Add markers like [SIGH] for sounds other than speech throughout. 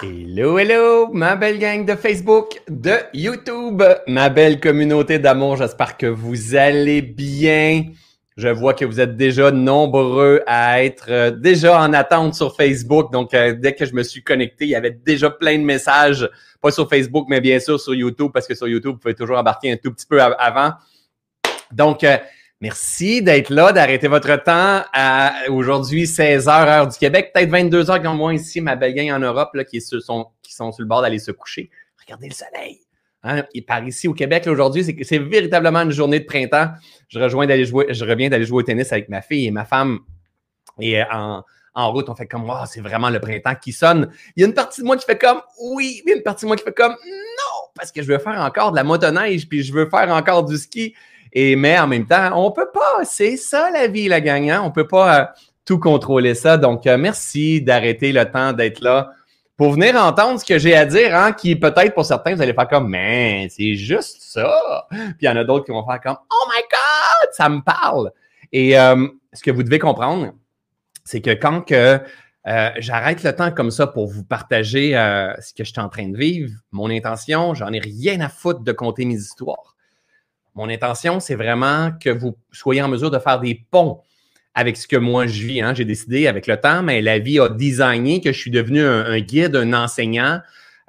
Hello, hello, ma belle gang de Facebook, de YouTube, ma belle communauté d'amour. J'espère que vous allez bien. Je vois que vous êtes déjà nombreux à être euh, déjà en attente sur Facebook. Donc, euh, dès que je me suis connecté, il y avait déjà plein de messages, pas sur Facebook, mais bien sûr sur YouTube, parce que sur YouTube, vous pouvez toujours embarquer un tout petit peu avant. Donc, euh, Merci d'être là, d'arrêter votre temps à aujourd'hui 16h heure du Québec, peut-être 22h comme moi ici, ma belle gang en Europe qui, sont, sur le bord d'aller se coucher. Regardez le soleil. Hein? Et par ici au Québec aujourd'hui, c'est, véritablement une journée de printemps. Je reviens d'aller jouer au tennis avec ma fille et ma femme. Et euh, en, en route, on fait comme oh, c'est vraiment le printemps qui sonne. Il y a une partie de moi qui fait comme oui, a une partie de moi qui fait comme non, parce que je veux faire encore de la motoneige, puis je veux faire encore du ski. Et, mais en même temps, on peut pas. C'est ça la vie, la. Hein? On peut pas euh, tout contrôler ça. Donc, euh, merci d'arrêter le temps d'être là pour venir entendre ce que j'ai à dire, hein, qui peut-être pour certains, vous allez faire comme, mais c'est juste ça. Puis il y en a d'autres qui vont faire comme, oh my God, ça me parle. Et euh, ce que vous devez comprendre, c'est que quand que j'arrête le temps comme ça pour vous partager ce que je suis en train de vivre, mon intention, j'en ai rien à foutre de compter mes histoires. Mon intention, c'est vraiment que vous soyez en mesure de faire des ponts avec ce que moi je vis. Hein. J'ai décidé avec le temps, mais la vie a designé que je suis devenu un, guide, un enseignant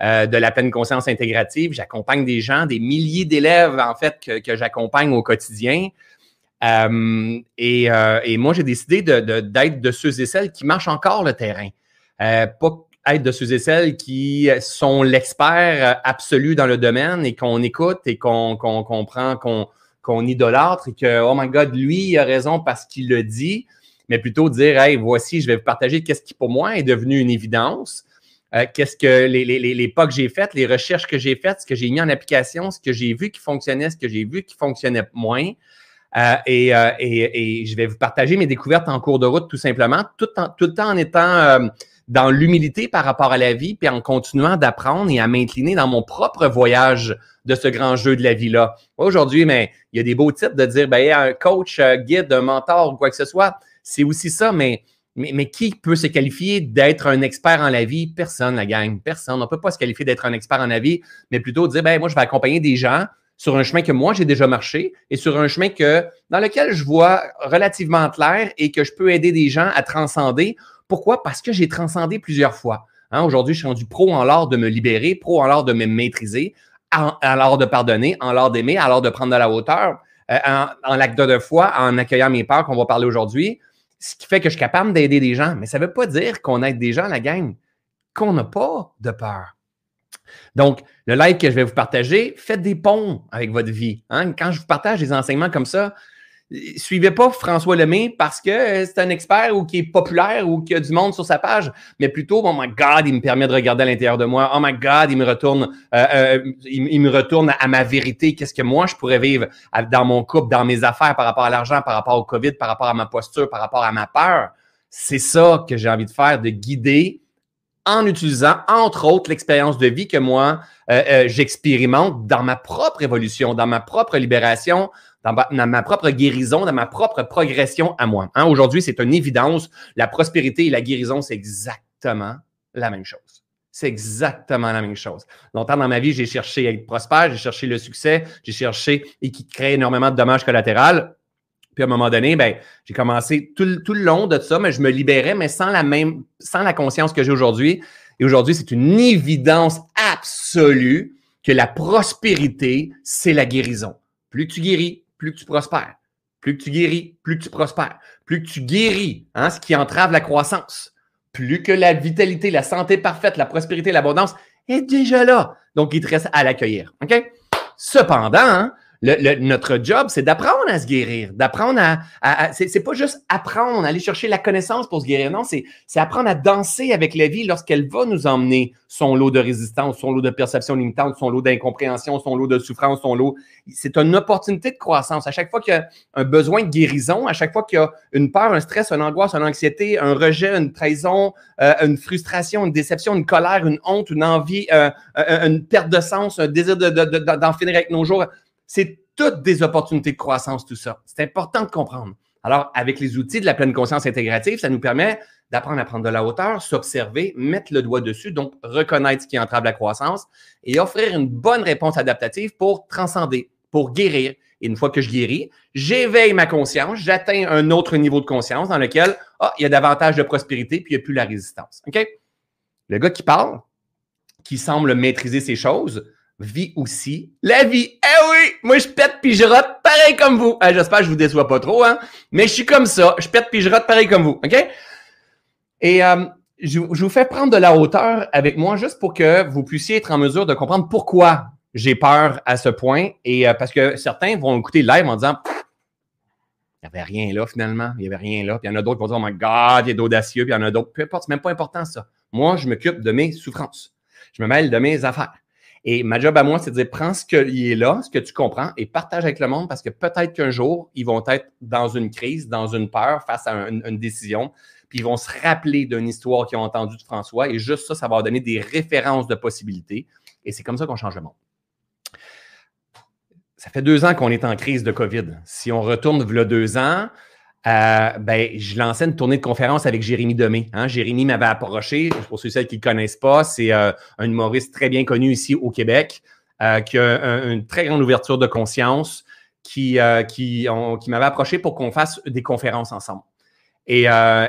euh, de la pleine conscience intégrative. J'accompagne des gens, des milliers d'élèves en fait que, j'accompagne au quotidien. Euh, euh, et, moi, j'ai décidé d'être de, ceux et celles qui marchent encore le terrain. pas être de ceux et celles qui sont l'expert absolu dans le domaine et qu'on écoute et qu'on comprend, qu'on idolâtre et que, oh my God, lui, il a raison parce qu'il le dit, mais plutôt dire, hey, voici, je vais vous partager qu'est-ce qui pour moi est devenu une évidence. Euh, qu'est-ce que les, les, pas que j'ai faites, les recherches que j'ai faites, ce que j'ai mis en application, ce que j'ai vu qui fonctionnait, ce que j'ai vu qui fonctionnait moins. Euh, et, euh, et, je vais vous partager mes découvertes en cours de route, tout simplement, tout, en, tout temps en étant dans l'humilité par rapport à la vie, puis en continuant d'apprendre et à m'incliner dans mon propre voyage de ce grand jeu de la vie-là. Aujourd'hui, mais il y a des beaux titres de dire, ben, un coach, un guide, un mentor ou quoi que ce soit. C'est aussi ça, mais, qui peut se qualifier d'être un expert en la vie? Personne, la gang. Personne. On ne peut pas se qualifier d'être un expert en la vie, mais plutôt dire, ben, moi, je vais accompagner des gens sur un chemin que moi, j'ai déjà marché et sur un chemin que, dans lequel je vois relativement clair et que je peux aider des gens à transcender pourquoi? Parce que j'ai transcendé plusieurs fois. Hein, aujourd'hui, je suis rendu pro en l'art de me libérer, pro en l'art de me maîtriser, en, l'art de pardonner, en l'art d'aimer, en l'art de prendre de la hauteur, euh, en, l'acte de foi, en accueillant mes peurs qu'on va parler aujourd'hui, ce qui fait que je suis capable d'aider des gens. Mais ça ne veut pas dire qu'on aide des gens, la gang, qu'on n'a pas de peur. Donc, le live que je vais vous partager, faites des ponts avec votre vie. Hein. Quand je vous partage des enseignements comme ça, suivez pas François Lemay parce que euh, c'est un expert ou qui est populaire ou qui a du monde sur sa page, mais plutôt, oh my God, il me permet de regarder à l'intérieur de moi. Oh my God, il me retourne, euh, euh, il, me retourne à ma vérité. Qu'est-ce que moi je pourrais vivre dans mon couple, dans mes affaires, par rapport à l'argent, par rapport au COVID, par rapport à ma posture, par rapport à ma peur? C'est ça que j'ai envie de faire, de guider en utilisant, entre autres, l'expérience de vie que moi, j'expérimente dans ma propre évolution, dans ma propre libération, dans ma, propre guérison, dans ma propre progression à moi. Hein, aujourd'hui, c'est une évidence. La prospérité et la guérison, c'est exactement la même chose. C'est exactement la même chose. Longtemps dans ma vie, j'ai cherché à être prospère, j'ai cherché le succès, j'ai cherché et qui crée énormément de dommages collatéraux. Puis à un moment donné, ben, j'ai commencé tout, le long de ça, mais je me libérais, mais sans la même, sans la conscience que j'ai aujourd'hui. Et aujourd'hui, c'est une évidence absolue que la prospérité, c'est la guérison. Plus tu guéris, plus que tu prospères. Plus que tu guéris, plus que tu prospères. Plus que tu guéris, hein, ce qui entrave la croissance. Plus que la vitalité, la santé parfaite, la prospérité, l'abondance est déjà là. Donc, il te reste à l'accueillir. OK? Cependant, notre job, c'est d'apprendre à se guérir, d'apprendre à. à, c'est pas juste apprendre, aller chercher la connaissance pour se guérir. Non, c'est apprendre à danser avec la vie lorsqu'elle va nous emmener son lot de résistance, son lot de perception limitante, son lot d'incompréhension, son lot de souffrance, son lot. C'est une opportunité de croissance. À chaque fois qu'il y a un besoin de guérison, à chaque fois qu'il y a une peur, un stress, une angoisse, une anxiété, un rejet, une trahison, euh, une frustration, une déception, une colère, une honte, une envie, euh, une perte de sens, un désir d'en de, de, finir avec nos jours c'est toutes des opportunités de croissance, tout ça. C'est important de comprendre. Alors, avec les outils de la pleine conscience intégrative, ça nous permet d'apprendre à prendre de la hauteur, s'observer, mettre le doigt dessus, donc reconnaître ce qui entrave la croissance et offrir une bonne réponse adaptative pour transcender, pour guérir. Et une fois que je guéris, j'éveille ma conscience, j'atteins un autre niveau de conscience dans lequel ah, il y a davantage de prospérité puis il n'y a plus la résistance. OK? Le gars qui parle, qui semble maîtriser ces choses, vit aussi la vie. Eh oui, moi je pète puis je rote pareil comme vous. Ah, j'espère que je vous déçois pas trop, hein. Mais je suis comme ça, je pète puis je rote pareil comme vous, ok? Et euh, je, vous fais prendre de la hauteur avec moi juste pour que vous puissiez être en mesure de comprendre pourquoi j'ai peur à ce point. Et euh, parce que certains vont écouter le live en disant il n'y avait rien là finalement, il n'y avait rien là. Puis il y en a d'autres qui vont dire Oh my God, il y a d'audacieux, puis il y en a d'autres. Peu importe, c'est même pas important ça. Moi, je m'occupe de mes souffrances. Je me mêle de mes affaires. Et ma job à moi, c'est de dire, prends ce qui est là, ce que tu comprends, et partage avec le monde parce que peut-être qu'un jour, ils vont être dans une crise, dans une peur face à une, décision, puis ils vont se rappeler d'une histoire qu'ils ont entendue de François, et juste ça, ça va donner des références de possibilités. Et c'est comme ça qu'on change le monde. Ça fait deux ans qu'on est en crise de COVID. Si on retourne il deux ans, euh, ben, je lançais une tournée de conférence avec Jérémy Demé. Hein. Jérémy m'avait approché, pour ceux et celles qui ne connaissent pas, c'est euh, un humoriste très bien connu ici au Québec, euh, qui a une très grande ouverture de conscience, qui, qui, qui m'avait approché pour qu'on fasse des conférences ensemble. Et,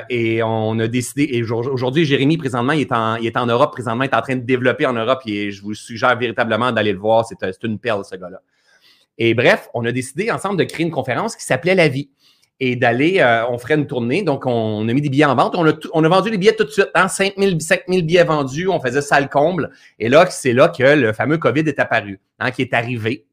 et, on a décidé, et aujourd'hui, Jérémy, présentement, il est, en, il est en Europe, présentement, il est en train de développer en Europe, et je vous suggère véritablement d'aller le voir, c'est une perle, ce gars-là. Et bref, on a décidé ensemble de créer une conférence qui s'appelait La vie et d'aller, euh, on ferait une tournée. Donc, on, a mis des billets en vente. On a, vendu les billets tout de suite. Hein, 5 000, billets vendus. On faisait salle comble. Et là, c'est là que le fameux COVID est apparu, hein, qui est arrivé.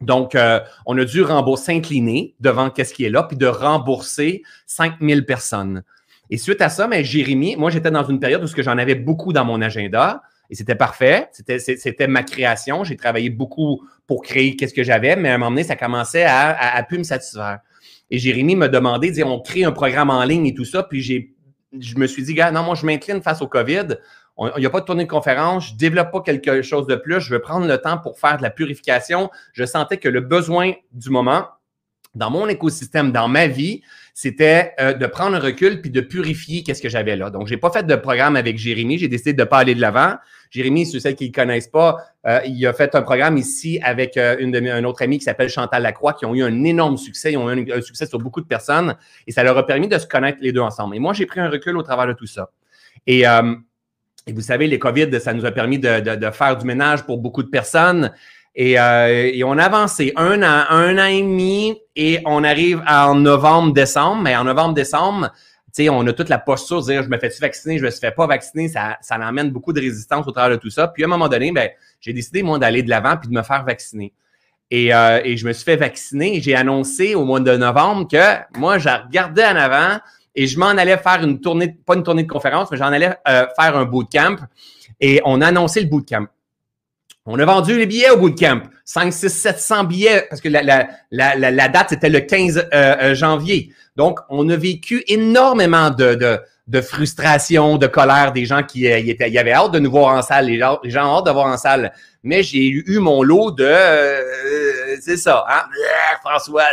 Donc, euh, on a dû rembourser, s'incliner devant qu'est-ce qui est là, puis de rembourser 5 000 personnes. Et suite à ça, mais Jérémy, moi, j'étais dans une période où j'en avais beaucoup dans mon agenda. Et c'était parfait. C'était, c'était ma création. J'ai travaillé beaucoup pour créer qu'est-ce que j'avais, mais à un moment donné, ça commençait à, à, à plus me satisfaire. Et Jérémy m'a demandé, dire, on crée un programme en ligne et tout ça. Puis je me suis dit, gars, non, moi, je m'incline face au COVID. Il n'y a pas de tournée de conférence. Je développe pas quelque chose de plus. Je veux prendre le temps pour faire de la purification. Je sentais que le besoin du moment, dans mon écosystème, dans ma vie, c'était euh, de prendre un recul puis de purifier qu'est-ce que j'avais là. Donc, j'ai pas fait de programme avec Jérémy. J'ai décidé de pas aller de l'avant. Jérémy, ceux celles qui ne connaissent pas, euh, il a fait un programme ici avec euh, un autre ami qui s'appelle Chantal Lacroix, qui ont eu un énorme succès. Ils ont eu un, succès sur beaucoup de personnes et ça leur a permis de se connaître les deux ensemble. Et moi, j'ai pris un recul au travers de tout ça. Et, et vous savez, les COVID, ça nous a permis de, faire du ménage pour beaucoup de personnes. Et, euh, on a avancé un an, un an et demi et on arrive en novembre, décembre. Mais en novembre, décembre, tu sais, on a toute la posture de dire je me fais-tu vacciner, je me fais pas vacciner. Ça, ça amène beaucoup de résistance au travers de tout ça. Puis à un moment donné, ben, j'ai décidé, moi, d'aller de l'avant puis de me faire vacciner. Et, euh, je me suis fait vacciner. J'ai annoncé au mois de novembre que moi, j'ai regardé en avant et je m'en allais faire une tournée, pas une tournée de conférence, mais j'en allais euh, faire un bootcamp. Et on a annoncé le bootcamp. On a vendu les billets au bootcamp. 5, 6, 700 billets, parce que la, la, la, la date, c'était le 15 euh, euh, janvier. Donc, on a vécu énormément de, de, de frustration, de colère des gens qui euh, y, étaient, y avaient hâte de nous voir en salle, les gens, les gens ont hâte de voir en salle. Mais j'ai eu mon lot de euh, c'est ça, hein? François,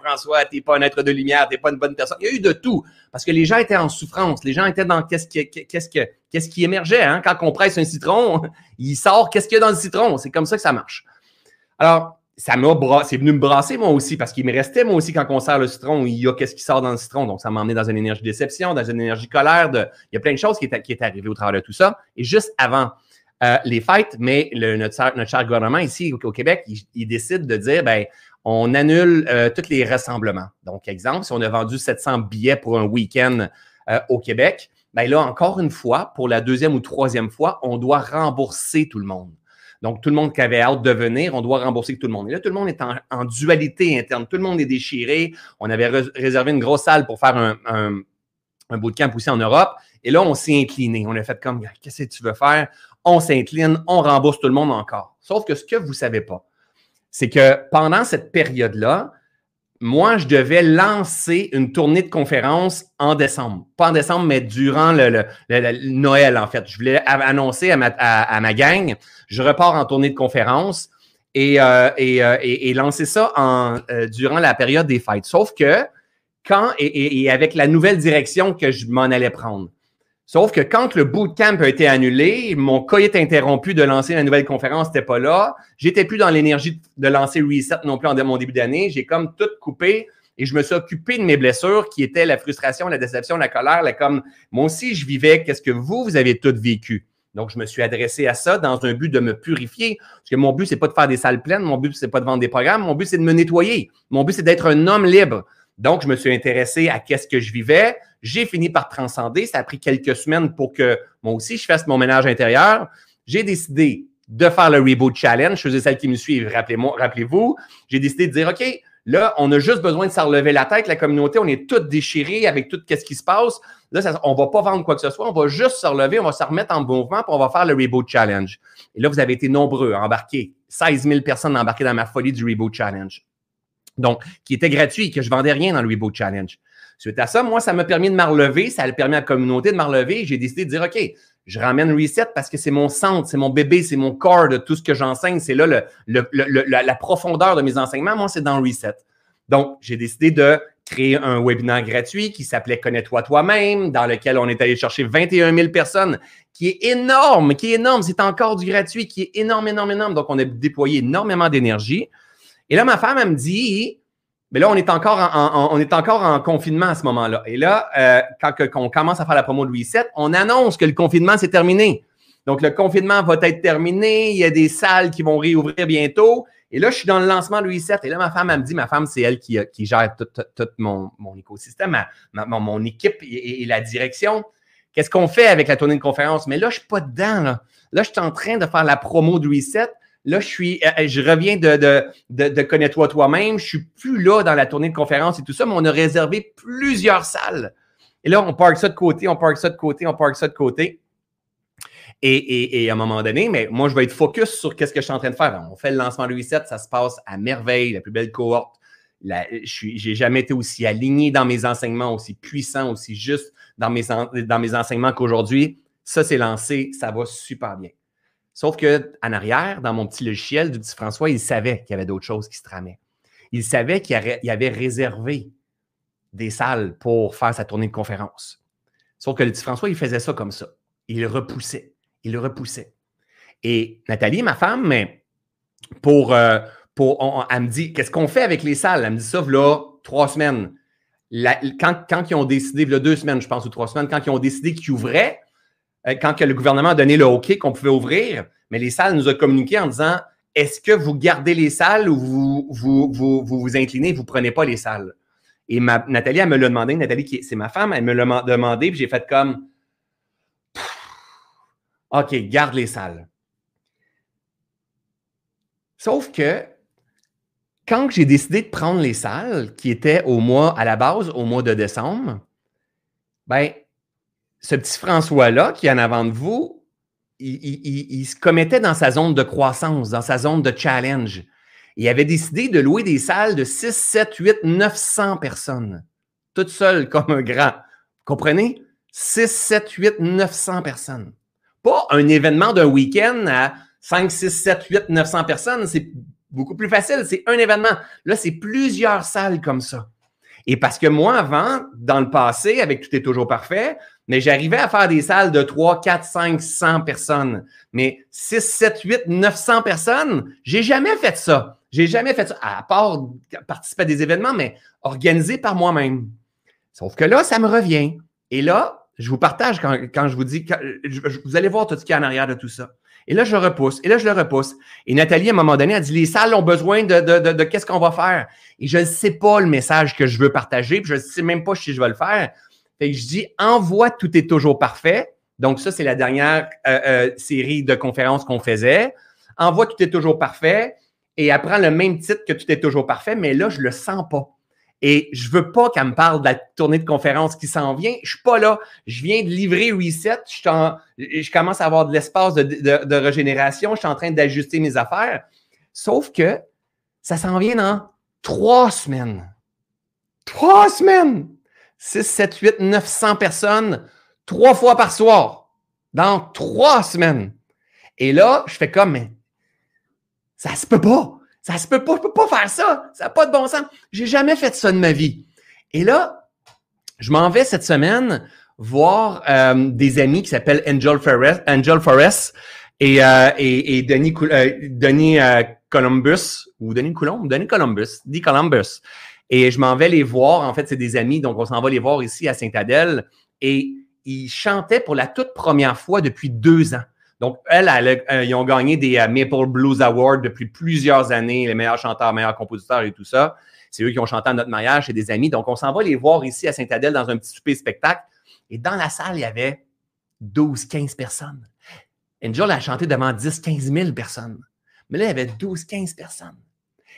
François, t'es pas un être de lumière, t'es pas une bonne personne. Il y a eu de tout. Parce que les gens étaient en souffrance, les gens étaient dans qu'est-ce qui, qu'est-ce que, qu'est-ce qui émergeait, hein? Quand on presse un citron, [LAUGHS] il sort qu'est-ce qu'il y a dans le citron. C'est comme ça que ça marche. Alors, ça m'a c'est venu me brasser moi aussi parce qu'il me restait moi aussi quand on sert le citron, il y a qu'est-ce qui sort dans le citron. Donc, ça m'a emmené dans une énergie déception, dans une énergie colère. Il y a plein de choses qui est, qui est arrivé au travers de tout ça. Et juste avant euh, les fêtes, mais le, notre, cher gouvernement ici au, Québec, il, décide de dire, ben, on annule euh, tous les rassemblements. Donc, exemple, si on a vendu 700 billets pour un week-end euh, au Québec, ben là, encore une fois, pour la deuxième ou troisième fois, on doit rembourser tout le monde. Donc, tout le monde qui avait hâte de venir, on doit rembourser tout le monde. Et là, tout le monde est en, dualité interne. Tout le monde est déchiré. On avait réservé une grosse salle pour faire un, un, un bootcamp aussi en Europe. Et là, on s'est incliné. On a fait comme, qu'est-ce que tu veux faire? On s'incline, on rembourse tout le monde encore. Sauf que ce que vous ne savez pas, c'est que pendant cette période-là, moi, je devais lancer une tournée de conférences en décembre. Pas en décembre, mais durant le, Noël, en fait. Je voulais annoncer à ma, gang, je repars en tournée de conférences et, euh, euh, lancer ça euh, durant la période des fêtes. Sauf que quand, et, avec la nouvelle direction que je m'en allais prendre, Sauf que quand le bootcamp a été annulé, mon cas est interrompu de lancer la nouvelle conférence, n'était pas là. J'étais plus dans l'énergie de lancer Reset non plus en mon début d'année. J'ai comme tout coupé et je me suis occupé de mes blessures qui étaient la frustration, la déception, la colère. La comme moi aussi, je vivais qu'est-ce que vous, vous avez tout vécu? Donc, je me suis adressé à ça dans un but de me purifier. Parce que mon but, c'est pas de faire des salles pleines. Mon but, c'est pas de vendre des programmes. Mon but, c'est de me nettoyer. Mon but, c'est d'être un homme libre. Donc, je me suis intéressé à qu'est-ce que je vivais. J'ai fini par transcender. Ça a pris quelques semaines pour que moi aussi, je fasse mon ménage intérieur. J'ai décidé de faire le Reboot Challenge. Je faisais celles qui me suivent, rappelez-moi, rappelez-vous. J'ai décidé de dire, OK, là, on a juste besoin de s'en relever la tête. La communauté, on est toutes déchirés avec tout ce qui se passe. Là, on ne va pas vendre quoi que ce soit. On va juste se relever, on va se remettre en mouvement, puis on va faire le Reboot Challenge. Et là, vous avez été nombreux à embarquer. 16 000 personnes embarquées dans ma folie du Reboot Challenge. Donc, qui était gratuit, que je vendais rien dans le Reboot Challenge. Suite à ça, moi, ça m'a permis de me relever, ça a permis à la communauté de me relever. J'ai décidé de dire, OK, je ramène Reset parce que c'est mon centre, c'est mon bébé, c'est mon corps de tout ce que j'enseigne. C'est là le, la, profondeur de mes enseignements. Moi, c'est dans Reset. Donc, j'ai décidé de créer un webinaire gratuit qui s'appelait Connais-toi toi-même, dans lequel on est allé chercher 21 000 personnes, qui est énorme, qui est énorme. C'est encore du gratuit, qui est énorme, énorme, énorme. Donc, on a déployé énormément d'énergie. Et là, ma femme, me dit, mais là, on est encore en, confinement à ce moment-là. Et là, euh, quand, on commence à faire la promo de VII, on annonce que le confinement, c'est terminé. Donc, le confinement va être terminé. Il y a des salles qui vont réouvrir bientôt. Et là, je suis dans le lancement de VII. Et là, ma femme, me dit, ma femme, c'est elle qui, qui, gère tout, mon, mon, écosystème, mon, équipe et, la direction. Qu'est-ce qu'on fait avec la tournée de conférence? Mais là, je ne suis pas dedans. Là. là, je suis en train de faire la promo de Reset. Là, je suis, euh, je reviens de, de, de, de Connais-toi toi-même. Je suis plus là dans la tournée de conférence et tout ça, mais on a réservé plusieurs salles. Et là, on parque ça de côté, on parque ça de côté, on parque ça de côté. Et, à un moment donné, mais moi, je vais être focus sur qu'est-ce que je suis en train de faire. On fait le lancement de Reset, ça se passe à merveille, la plus belle cohorte. je n'ai jamais été aussi aligné dans mes enseignements, aussi puissant, aussi juste dans mes, dans mes enseignements qu'aujourd'hui. Ça, c'est lancé, ça va super bien. Sauf qu'en arrière, dans mon petit logiciel du petit François, il savait qu'il y avait d'autres choses qui se tramaient. Il savait qu'il avait réservé des salles pour faire sa tournée de conférence. Sauf que le petit François, il faisait ça comme ça. Il repoussait. Il le repoussait. Et Nathalie, ma femme, mais pour, euh, pour elle me dit, qu'est-ce qu'on fait avec les salles? Elle me dit ça, là, trois semaines. quand, quand ils ont décidé, là, deux semaines, je pense, ou trois semaines, quand ils ont décidé qu'ils ouvraient, quand que le gouvernement a donné le OK qu'on pouvait ouvrir, mais les salles nous ont communiqué en disant est-ce que vous gardez les salles ou vous vous, vous, vous, vous inclinez, vous ne prenez pas les salles? Et Nathalie, elle me l'a demandé. Nathalie, c'est ma femme, elle me l'a demandé, puis j'ai fait comme OK, garde les salles. Sauf que quand j'ai décidé de prendre les salles, qui étaient au mois, à la base, au mois de décembre, ben, ce petit François-là qui est en avant de vous, il, se commettait dans sa zone de croissance, dans sa zone de challenge. Il avait décidé de louer des salles de 6, 7, 8, 900 personnes, toutes seules comme un grand. Comprenez? 6, 7, 8, 900 personnes. Pas un événement d'un week-end à 5, 6, 7, 8, 900 personnes. C'est beaucoup plus facile. C'est un événement. Là, c'est plusieurs salles comme ça. Et parce que moi, avant, dans le passé, avec Tout est toujours parfait, mais j'arrivais à faire des salles de 3, 4, 5, 100 personnes. Mais 6, 7, 8, 900 personnes, j'ai jamais fait ça. J'ai jamais fait ça, à part participer à des événements, mais organisés par moi-même. Sauf que là, ça me revient. Et là, je vous partage quand, je vous dis, vous allez voir tout ce qu'il y a en arrière de tout ça. Et là, je le repousse. Et là, je le repousse. Et Nathalie, à un moment donné, a dit, les salles ont besoin de, de qu'est-ce qu'on va faire? Et je ne sais pas le message que je veux partager, puis je ne sais même pas si je vais le faire. Fait que je dis envoie tout est toujours parfait. Donc, ça, c'est la dernière euh, euh, série de conférences qu'on faisait. Envoie tout est toujours parfait et prend le même titre que tout est toujours parfait, mais là, je le sens pas. Et je veux pas qu'elle me parle de la tournée de conférences qui s'en vient. Je suis pas là. Je viens de livrer Reset. Je, je commence à avoir de l'espace de, de, régénération. Je suis en train d'ajuster mes affaires. Sauf que ça s'en vient dans trois semaines. Trois semaines! 6, 7, 8, 900 personnes trois fois par soir dans trois semaines. Et là, je fais comme, mais ça se peut pas. Ça se peut pas. Je peux pas faire ça. Ça n'a pas de bon sens. J'ai jamais fait ça de ma vie. Et là, je m'en vais cette semaine voir euh, des amis qui s'appellent Angel Forest, Angel Forest et, euh, et, et, Denis, euh, Denis Columbus, ou Denis Coulomb, Denis Columbus, Denis Columbus. Et je m'en vais les voir. En fait, c'est des amis, donc on s'en va les voir ici à Saint-Adèle. Et ils chantaient pour la toute première fois depuis deux ans. Donc, elle, ils ont gagné des Maple Blues Awards depuis plusieurs années, les meilleurs chanteurs, meilleurs compositeurs et tout ça. C'est eux qui ont chanté à notre mariage, c'est des amis. Donc, on s'en va les voir ici à Saint-Adèle dans un petit souper spectacle. Et dans la salle, il y avait 12, 15 personnes. Angel a chanté devant 10, 15 000 personnes. Mais là, il y avait 12, 15 personnes.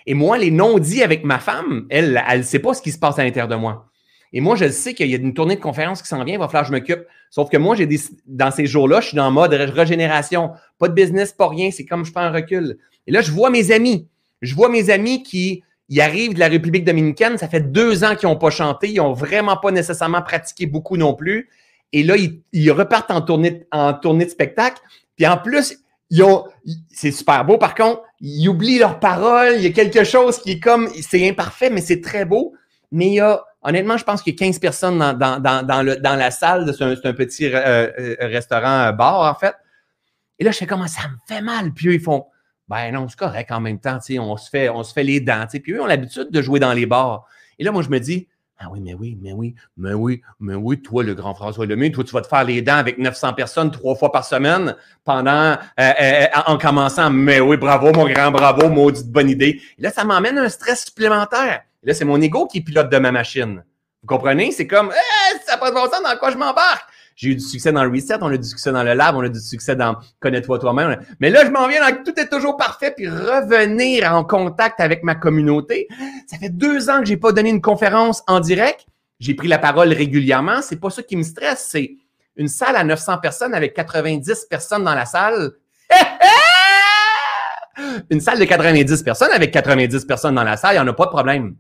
Et moi, les non-dits avec ma femme, elle, elle ne sait pas ce qui se passe à l'intérieur de moi. Et moi, je sais qu'il y a une tournée de conférences qui s'en vient, il va falloir que je m'occupe. Sauf que moi, j'ai des, dans ces jours-là, je suis dans mode régénération. Pas de business, pas rien, c'est comme je prends un recul. Et là, je vois mes amis. Je vois mes amis qui ils arrivent de la République dominicaine, ça fait deux ans qu'ils n'ont pas chanté, ils n'ont vraiment pas nécessairement pratiqué beaucoup non plus. Et là, ils, repartent en tournée, en tournée de spectacle. Puis en plus, ils ont, c'est super beau. Par contre, ils oublient leurs paroles. Il y a quelque chose qui est comme, c'est imparfait, mais c'est très beau. Mais il y a, honnêtement, je pense qu'il y a 15 personnes dans, dans, dans, dans la salle. C'est un, petit euh, euh, restaurant euh, en fait. Et là, je fais comment ça me fait mal. Puis eux, ils font, ben non, c'est correct en même temps, on se fait, fait les dents. Puis eux ont l'habitude de jouer dans les bars. Et là, moi, je me dis, ah oui, mais oui, mais oui, mais oui, mais oui, toi, le grand François Lemay, toi, tu vas te faire les dents avec 900 personnes trois fois par semaine pendant, euh, en commençant, mais oui, bravo, mon grand, bravo, maudite bonne idée. Et là, ça m'emmène un stress supplémentaire. Là, c'est mon ego qui pilote de ma machine. Vous comprenez? C'est comme, eh, ça n'a pas de bon sens dans quoi je m'embarque? J'ai eu du succès dans le reset, on a du succès dans le lab, on a du succès dans connais-toi toi-même. Mais là, je m'en viens dans tout est toujours parfait, puis revenir en contact avec ma communauté. Ça fait deux ans que j'ai pas donné une conférence en direct. J'ai pris la parole régulièrement. C'est pas ça qui me stresse. C'est une salle à 900 personnes avec 90 personnes dans la salle. [LAUGHS] une salle de 90 personnes avec 90 personnes dans la salle, il n'y en a pas de problème.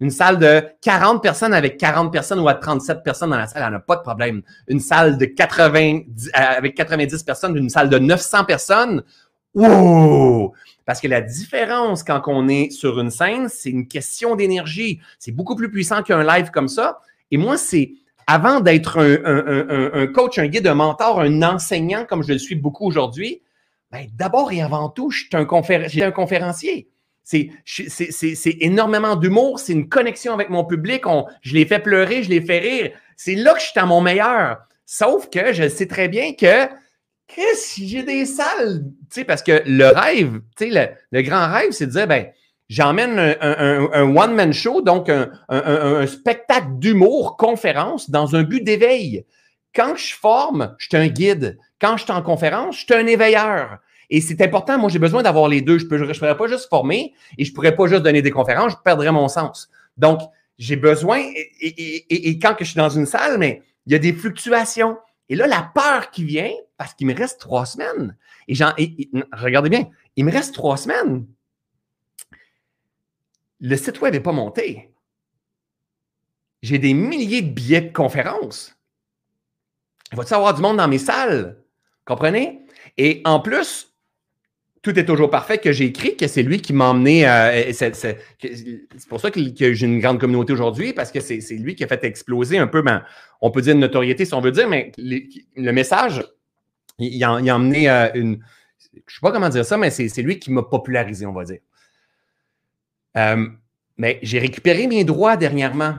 Une salle de 40 personnes avec 40 personnes ou à 37 personnes dans la salle, elle n'a pas de problème. Une salle de 80, euh, avec 90 personnes, une salle de 900 personnes, wow! Parce que la différence quand on est sur une scène, c'est une question d'énergie. C'est beaucoup plus puissant qu'un live comme ça. Et moi, c'est avant d'être un, coach, un guide, un mentor, un enseignant comme je le suis beaucoup aujourd'hui, ben, d'abord et avant tout, un, un conférencier. C'est énormément d'humour, c'est une connexion avec mon public. je les fais pleurer, je les fais rire. C'est là que je suis à mon meilleur. Sauf que je sais très bien que j'ai des salles, parce que le rêve, le, le grand rêve, c'est de dire, ben, j'emmène un, one-man show, donc un, un spectacle d'humour, conférence, dans un but d'éveil. Quand je forme, je suis un guide. Quand je suis en conférence, je suis un éveilleur. Et c'est important, moi, j'ai besoin d'avoir les deux. Je ne je pourrais pas juste former et je ne pourrais pas juste donner des conférences, je perdrais mon sens. Donc, j'ai besoin, et, quand je suis dans une salle, mais il y a des fluctuations. Et là, la peur qui vient, parce qu'il me reste trois semaines, et, regardez bien, il me reste trois semaines. Le site web n'est pas monté. J'ai des milliers de billets de conférences. Il va y avoir du monde dans mes salles? Comprenez? Et en plus, tout est toujours parfait que j'ai écrit, que c'est lui qui m'a emmené. Euh, c'est pour ça que, j'ai une grande communauté aujourd'hui, parce que c'est lui qui a fait exploser un peu, ben, on peut dire une notoriété si on veut dire, mais le message, il, a, emmené euh, une. Je ne sais pas comment dire ça, mais c'est lui qui m'a popularisé, on va dire. Euh, mais j'ai récupéré mes droits dernièrement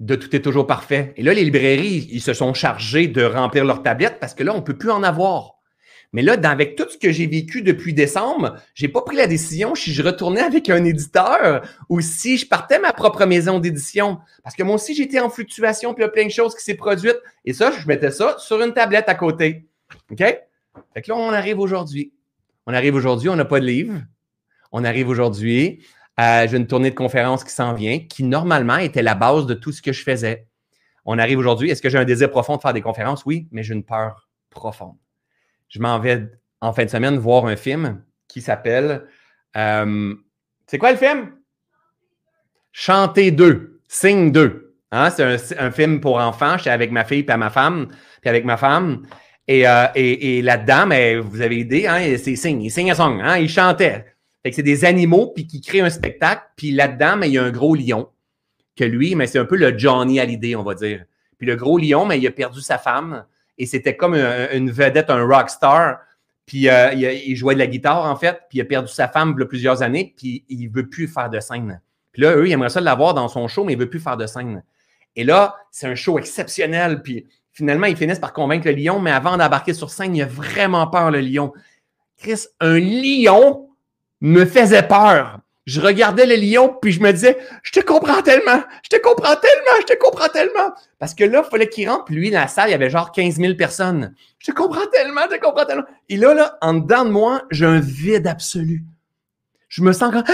de Tout est toujours parfait. Et là, les librairies, ils se sont chargés de remplir leurs tablettes parce que là, on ne peut plus en avoir. Mais là, avec tout ce que j'ai vécu depuis décembre, j'ai pas pris la décision si je retournais avec un éditeur ou si je partais ma propre maison d'édition. Parce que moi aussi, j'étais en fluctuation, puis il y a plein de choses qui s'est produites. Et ça, je mettais ça sur une tablette à côté. OK? Fait que là, on arrive aujourd'hui. On arrive aujourd'hui, on n'a pas de livre. On arrive aujourd'hui. Euh, j'ai une tournée de conférences qui s'en vient, qui normalement était la base de tout ce que je faisais. On arrive aujourd'hui. Est-ce que j'ai un désir profond de faire des conférences? Oui, mais j'ai une peur profonde je m'en vais en fin de semaine voir un film qui s'appelle. Euh, c'est quoi le film? Chanter 2, Sing 2. Hein? C'est un, film pour enfants. J'étais avec ma fille et ma femme, puis avec ma femme. Et, euh, et, là-dedans, vous avez idée, hein, c'est Sing, il sing a song, hein, il chantait. Fait que c'est des animaux puis qui créent un spectacle. Puis là-dedans, il y a un gros lion que lui, mais c'est un peu le Johnny Hallyday, on va dire Puis le gros lion, mais il a perdu sa femme et c'était comme une, vedette, un rock star. Puis euh, il, jouait de la guitare, en fait, puis il a perdu sa femme il a plusieurs années, puis il ne veut plus faire de scène. Puis là, eux, ils aimeraient ça l'avoir dans son show, mais il ne veut plus faire de scène. Et là, c'est un show exceptionnel, puis finalement, ils finissent par convaincre le lion, mais avant d'embarquer sur scène, il a vraiment peur, le lion. Chris, un lion me faisait peur. Je regardais le lion, puis je me disais, je te comprends tellement, je te comprends tellement, je te comprends tellement. Parce que là, il fallait qu'il rentre, lui, dans la salle, il y avait genre 15 000 personnes. Je te comprends tellement, je te comprends tellement. Et là, là, en dedans de moi, j'ai un vide absolu. Je me sens comme,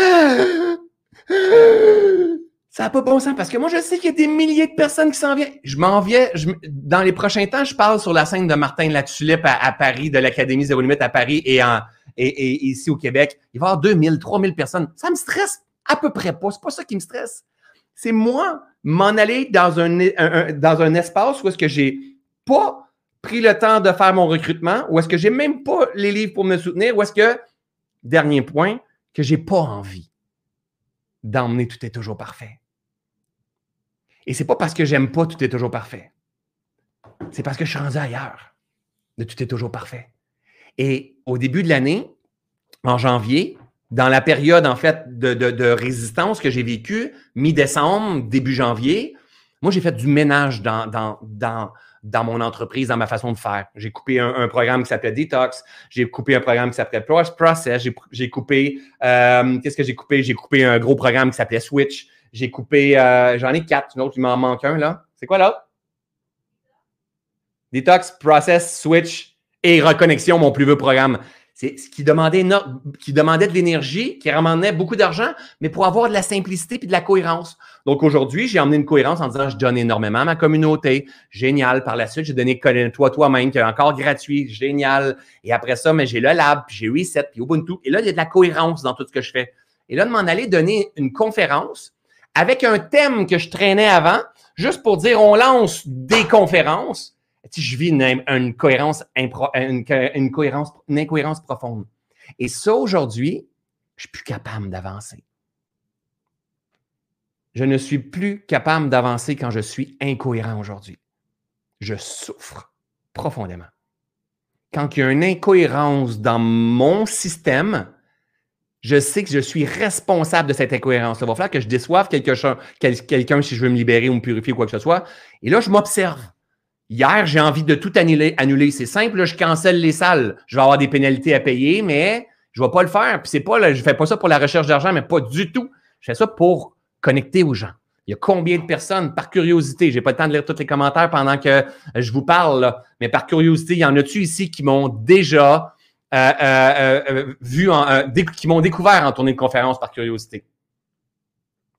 ça n'a pas bon sens parce que moi, je sais qu'il y a des milliers de personnes qui s'en viennent. Je m'en viens. dans les prochains temps, je parle sur la scène de Martin Latulippe à, à Paris, de l'Académie Zéro Limite à Paris et, ici au Québec. Il va y avoir 2000, 3000 personnes. Ça me stresse à peu près pas. C'est pas ça qui me stresse. C'est moi m'en aller dans un, dans un espace où est-ce que j'ai pas pris le temps de faire mon recrutement, où est-ce que j'ai même pas les livres pour me soutenir, où est-ce que, dernier point, que j'ai pas envie d'emmener tout est toujours parfait. Et c'est pas parce que j'aime pas tout est toujours parfait. C'est parce que je suis rendu ailleurs de tout est toujours parfait. Et au début de l'année, en janvier, dans la période en fait de, résistance que j'ai vécue, mi-décembre, début janvier, moi j'ai fait du ménage dans, mon entreprise, dans ma façon de faire. J'ai coupé un, programme qui s'appelait Detox, j'ai coupé un programme qui s'appelait Process, j'ai coupé, euh, qu'est-ce que j'ai coupé? J'ai coupé un gros programme qui s'appelait Switch, j'ai coupé, euh, j'en ai quatre, une autre, il m'en manque un là. C'est quoi là? Detox, Process, Switch et Reconnexion, mon plus vieux programme. C'est ce qui demandait, qui demandait de l'énergie, qui ramenait beaucoup d'argent, mais pour avoir de la simplicité et de la cohérence. Donc aujourd'hui, j'ai emmené une cohérence en disant je donne énormément à ma communauté. Génial. Par la suite, j'ai donné Connais-toi toi-même, qui est encore gratuit. Génial. Et après ça, mais j'ai le lab, puis j'ai Reset, puis Ubuntu. Et là, il y a de la cohérence dans tout ce que je fais. Et là, de m'en aller donner une conférence avec un thème que je traînais avant, juste pour dire on lance des conférences. Si je vis une, cohérence, une, cohérence, une incohérence profonde. Et ça, aujourd'hui, je suis plus capable d'avancer. Je ne suis plus capable d'avancer quand je suis incohérent aujourd'hui. Je souffre profondément. Quand il y a une incohérence dans mon système, je sais que je suis responsable de cette incohérence. Il va falloir que je déçoive quelqu'un si je veux me libérer ou me purifier ou quoi que ce soit. Et là, je m'observe. Hier, j'ai envie de tout annuler. C'est simple, je cancelle les salles. Je vais avoir des pénalités à payer, mais je ne vais pas le faire. Puis c'est pas, je ne fais pas ça pour la recherche d'argent, mais pas du tout. Je fais ça pour connecter aux gens. Il y a combien de personnes, par curiosité, j'ai pas le temps de lire tous les commentaires pendant que je vous parle, mais par curiosité, il y en a-tu ici qui m'ont déjà vu, en, qui m'ont découvert en tournée de conférence par curiosité.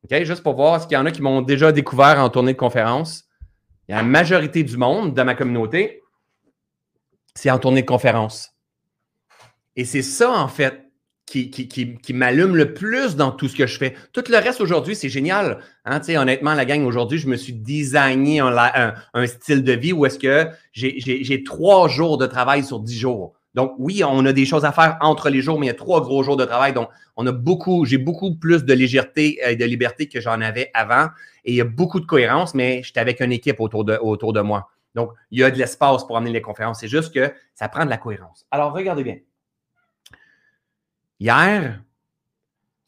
Juste pour voir, qu'il y en a qui m'ont déjà découvert en tournée de conférence? Il y a la majorité du monde de ma communauté, c'est en tournée de conférence. Et c'est ça, en fait, qui, qui, m'allume le plus dans tout ce que je fais. Tout le reste aujourd'hui, c'est génial. Hein? Honnêtement, la gang, aujourd'hui, je me suis designé un, un style de vie où est-ce que j'ai trois jours de travail sur dix jours. Donc, oui, on a des choses à faire entre les jours, mais il y a trois gros jours de travail. Donc, on a beaucoup, j'ai beaucoup plus de légèreté et de liberté que j'en avais avant. Et il y a beaucoup de cohérence, mais j'étais avec une équipe autour de, moi. Donc, il y a de l'espace pour amener les conférences. C'est juste que ça prend de la cohérence. Alors, regardez bien. Hier,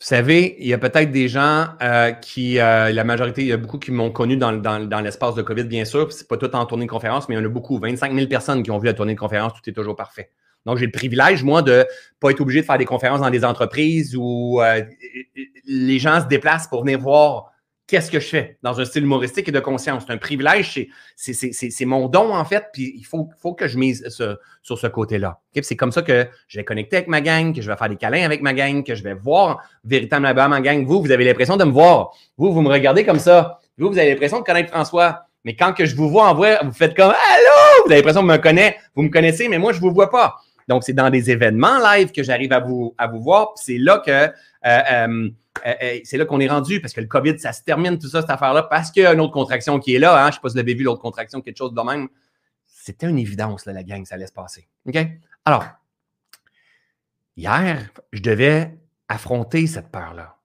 vous savez, il y a peut-être des gens euh, qui, euh, la majorité, il y a beaucoup qui m'ont connu dans, dans, l'espace de COVID, bien sûr. C'est pas tout en tournée de conférence, mais il y en a beaucoup. 25 000 personnes qui ont vu la tournée de conférence, tout est toujours parfait. Donc, j'ai le privilège, moi, de pas être obligé de faire des conférences dans des entreprises où euh, les gens se déplacent pour venir voir qu'est-ce que je fais dans un style humoristique et de conscience. C'est un privilège, c'est mon don, en fait, puis il faut, faut que je mise sur ce côté-là. C'est comme ça que je vais connecter avec ma gang, que je vais faire des câlins avec ma gang, que je vais voir véritablement ma gang. Vous, vous avez l'impression de me voir. Vous, vous me regardez comme ça. Vous, vous avez l'impression de connaître François. Mais quand que je vous vois en vrai, vous faites comme Allô! Vous avez l'impression de me connaître. Vous me connaissez, mais moi, je ne vous vois pas. Donc, c'est dans des événements live que j'arrive à vous, à vous voir. C'est là que euh, euh, euh, c'est là qu'on est rendu parce que le COVID, ça se termine, tout ça, cette affaire-là, parce qu'il y a une autre contraction qui est là. Hein. Je ne sais pas si vous avez vu l'autre contraction, quelque chose de même. C'était une évidence, là, la gang, ça allait se passer. Alors, hier, je devais affronter cette peur-là.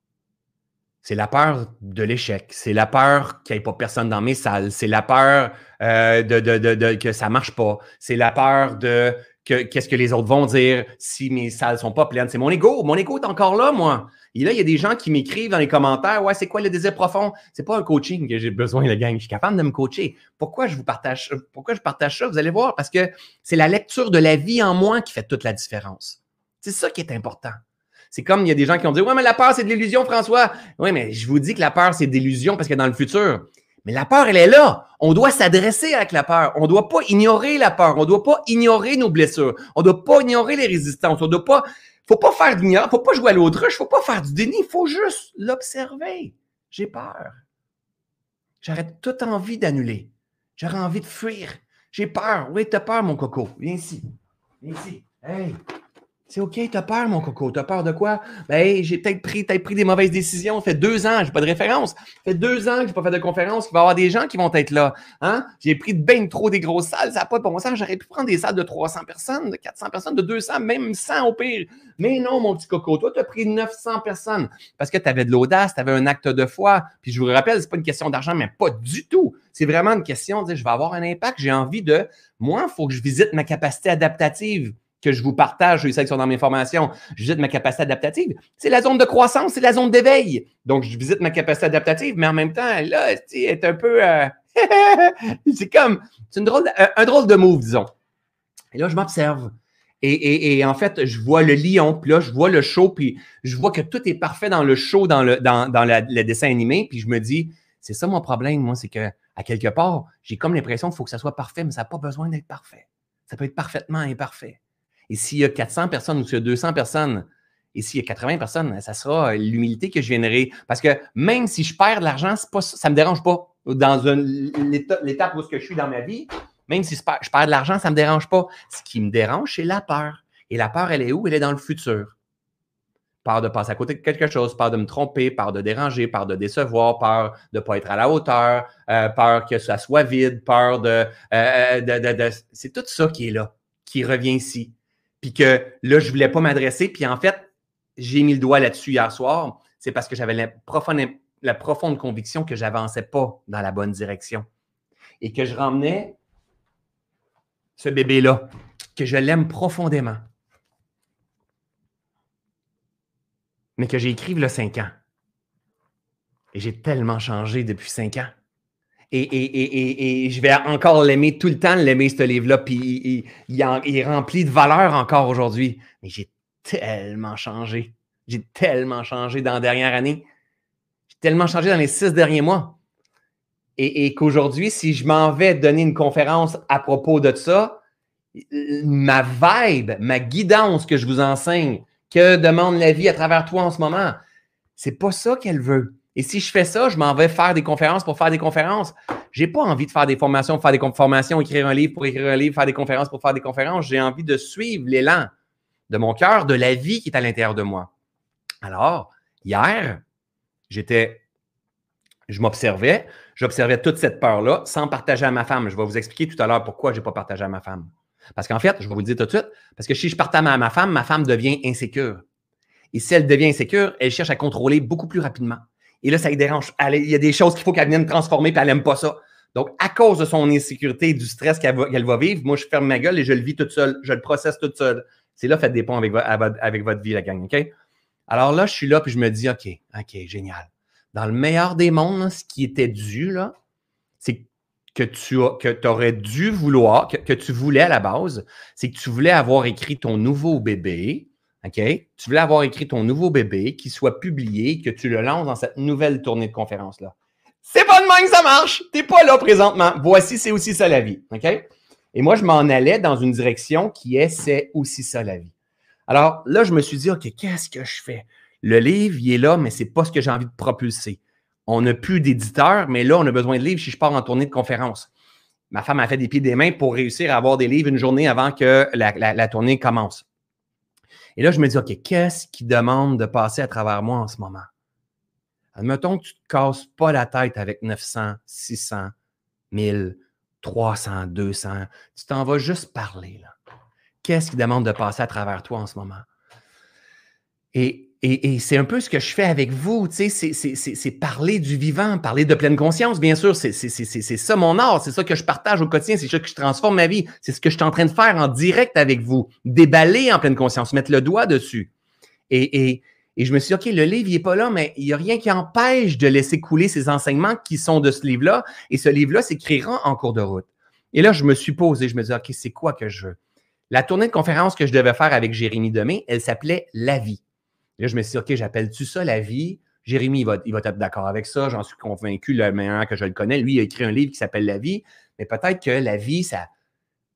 C'est la peur de l'échec. C'est la peur qu'il n'y ait pas personne dans mes salles. C'est la peur euh, de, de, que ça ne marche pas. C'est la peur de qu'est-ce que les autres vont dire si mes salles sont pas pleines? C'est mon ego. Mon ego est encore là, moi. Et là, il y a des gens qui m'écrivent dans les commentaires Ouais, c'est quoi le désir profond? C'est pas un coaching que j'ai besoin, la gang. Je suis capable de me coacher. Pourquoi je vous partage Pourquoi je partage ça? Vous allez voir, parce que c'est la lecture de la vie en moi qui fait toute la différence. C'est ça qui est important. C'est comme il y a des gens qui ont dit Ouais, mais la peur, c'est de l'illusion, François. Oui, mais je vous dis que la peur, c'est de l'illusion parce que dans le futur, mais la peur, elle est là. On doit s'adresser avec la peur. On ne doit pas ignorer la peur. On ne doit pas ignorer nos blessures. On ne doit pas ignorer les résistances. On ne doit pas. Faut pas faire d'ignorance. Faut pas jouer à l'autruche. Faut pas faire du déni. Il faut juste l'observer. J'ai peur. J'aurais toute envie d'annuler. J'aurais envie de fuir. J'ai peur. Oui, tu as peur, mon coco. Viens ici. Viens ici. Hey, c'est OK, t'as peur, mon coco. T'as peur de quoi? Ben, j'ai peut-être pris, des mauvaises décisions. Ça fait deux ans, j'ai pas de référence. Ça fait deux ans que j'ai pas fait de conférence. Il va y avoir des gens qui vont être là. Hein? J'ai pris bien trop des grosses salles. Ça n'a pas de bon sens. J'aurais pu prendre des salles de 300 personnes, de 400 personnes, de 200, même 100 au pire. Mais non, mon petit coco. Toi, tu as pris 900 personnes parce que tu avais de l'audace, tu avais un acte de foi. Puis je vous rappelle, c'est pas une question d'argent, mais pas du tout. C'est vraiment une question de dire, je vais avoir un impact. J'ai envie de, moi, il faut que je visite ma capacité adaptative que je vous partage, je sais qu'ils sont dans mes formations, je visite ma capacité adaptative. C'est la zone de croissance, c'est la zone d'éveil. Donc, je visite ma capacité adaptative, mais en même temps, là, elle est un peu. Euh, [LAUGHS] c'est comme. C'est drôle, un drôle de move, disons. Et là, je m'observe. Et, en fait, je vois le lion, puis là, je vois le show, puis je vois que tout est parfait dans le show, dans le, dans, le dessin animé, puis je me dis, c'est ça mon problème, moi, c'est que à quelque part, j'ai comme l'impression qu'il faut que ça soit parfait, mais ça n'a pas besoin d'être parfait. Ça peut être parfaitement imparfait. Et s'il y a 400 personnes ou s'il y a 200 personnes, et s'il y a 80 personnes, ça sera l'humilité que je viendrai. Parce que même si je perds de l'argent, ça ne me dérange pas. Dans l'étape où je suis dans ma vie, même si je perds de l'argent, ça ne me dérange pas. Ce qui me dérange, c'est la peur. Et la peur, elle est où? Elle est dans le futur. Peur de passer à côté de quelque chose, peur de me tromper, peur de déranger, peur de décevoir, peur de ne pas être à la hauteur, euh, peur que ça soit vide, peur de, euh, de, de c'est tout ça qui est là, qui revient ici puis que là, je ne voulais pas m'adresser. Puis en fait, j'ai mis le doigt là-dessus hier soir. C'est parce que j'avais la profonde, la profonde conviction que je n'avançais pas dans la bonne direction et que je ramenais ce bébé-là, que je l'aime profondément, mais que j'ai écrit le 5 ans. Et j'ai tellement changé depuis cinq ans. Et, je vais encore l'aimer tout le temps, l'aimer, ce livre-là. Puis il, est rempli de valeur encore aujourd'hui. Mais j'ai tellement changé. J'ai tellement changé dans la dernière année. J'ai tellement changé dans les six derniers mois. Et, qu'aujourd'hui, si je m'en vais donner une conférence à propos de ça, ma vibe, ma guidance que je vous enseigne, que demande la vie à travers toi en ce moment, c'est pas ça qu'elle veut. Et si je fais ça, je m'en vais faire des conférences pour faire des conférences. J'ai pas envie de faire des formations faire des formations, écrire un livre pour écrire un livre, faire des conférences pour faire des conférences. J'ai envie de suivre l'élan de mon cœur, de la vie qui est à l'intérieur de moi. Alors, hier, j'étais, je m'observais, j'observais toute cette peur-là sans partager à ma femme. Je vais vous expliquer tout à l'heure pourquoi je n'ai pas partagé à ma femme. Parce qu'en fait, je vais vous le dire tout de suite, parce que si je partage à ma femme, ma femme devient insécure. Et si elle devient insécure, elle cherche à contrôler beaucoup plus rapidement. Et là, ça lui dérange. il y a des choses qu'il faut qu'elle vienne transformer, puis elle n'aime pas ça. Donc, à cause de son insécurité et du stress qu'elle va, vivre, moi, je ferme ma gueule et je le vis toute seule. Je le processe toute seule. C'est là, faites des ponts avec, votre vie, la gang, OK? Alors là, je suis là, puis je me dis, OK, OK, génial. Dans le meilleur des mondes, ce qui était dû, là, c'est que tu aurais dû vouloir, que, tu voulais à la base, c'est que tu voulais avoir écrit ton nouveau bébé, OK? Tu voulais avoir écrit ton nouveau bébé, qui soit publié, que tu le lances dans cette nouvelle tournée de conférence-là. C'est pas de même que ça marche. T'es pas là présentement. Voici, c'est aussi ça la vie. OK? Et moi, je m'en allais dans une direction qui est c'est aussi ça la vie. Alors là, je me suis dit, OK, qu'est-ce que je fais? Le livre, il est là, mais c'est pas ce que j'ai envie de propulser. On n'a plus d'éditeur, mais là, on a besoin de livres si je pars en tournée de conférence. Ma femme a fait des pieds des mains pour réussir à avoir des livres une journée avant que la tournée commence. Et là, je me dis, OK, qu'est-ce qui demande de passer à travers moi en ce moment? Admettons que tu ne te casses pas la tête avec 900, 600, 1000, 300, 200. Tu t'en vas juste parler. Qu'est-ce qui demande de passer à travers toi en ce moment? Et, Et, c'est un peu ce que je fais avec vous, tu sais, c'est parler du vivant, parler de pleine conscience, bien sûr, c'est ça mon art, c'est ça que je partage au quotidien, c'est ça que je transforme ma vie, c'est ce que je suis en train de faire en direct avec vous, déballer en pleine conscience, mettre le doigt dessus. Et, je me suis dit, OK, le livre, n'est pas là, mais il n'y a rien qui empêche de laisser couler ces enseignements qui sont de ce livre-là, et ce livre-là s'écrira en cours de route. Et là, je me suis posé, je me dis, OK, c'est quoi que je veux? La tournée de conférence que je devais faire avec Jérémy Demé, elle s'appelait La vie. Là, je me suis dit, OK, j'appelle-tu ça la vie? Jérémy, il va, il va être d'accord avec ça. J'en suis convaincu, le meilleur que je le connais. Lui, il a écrit un livre qui s'appelle La vie. Mais peut-être que la vie, ça,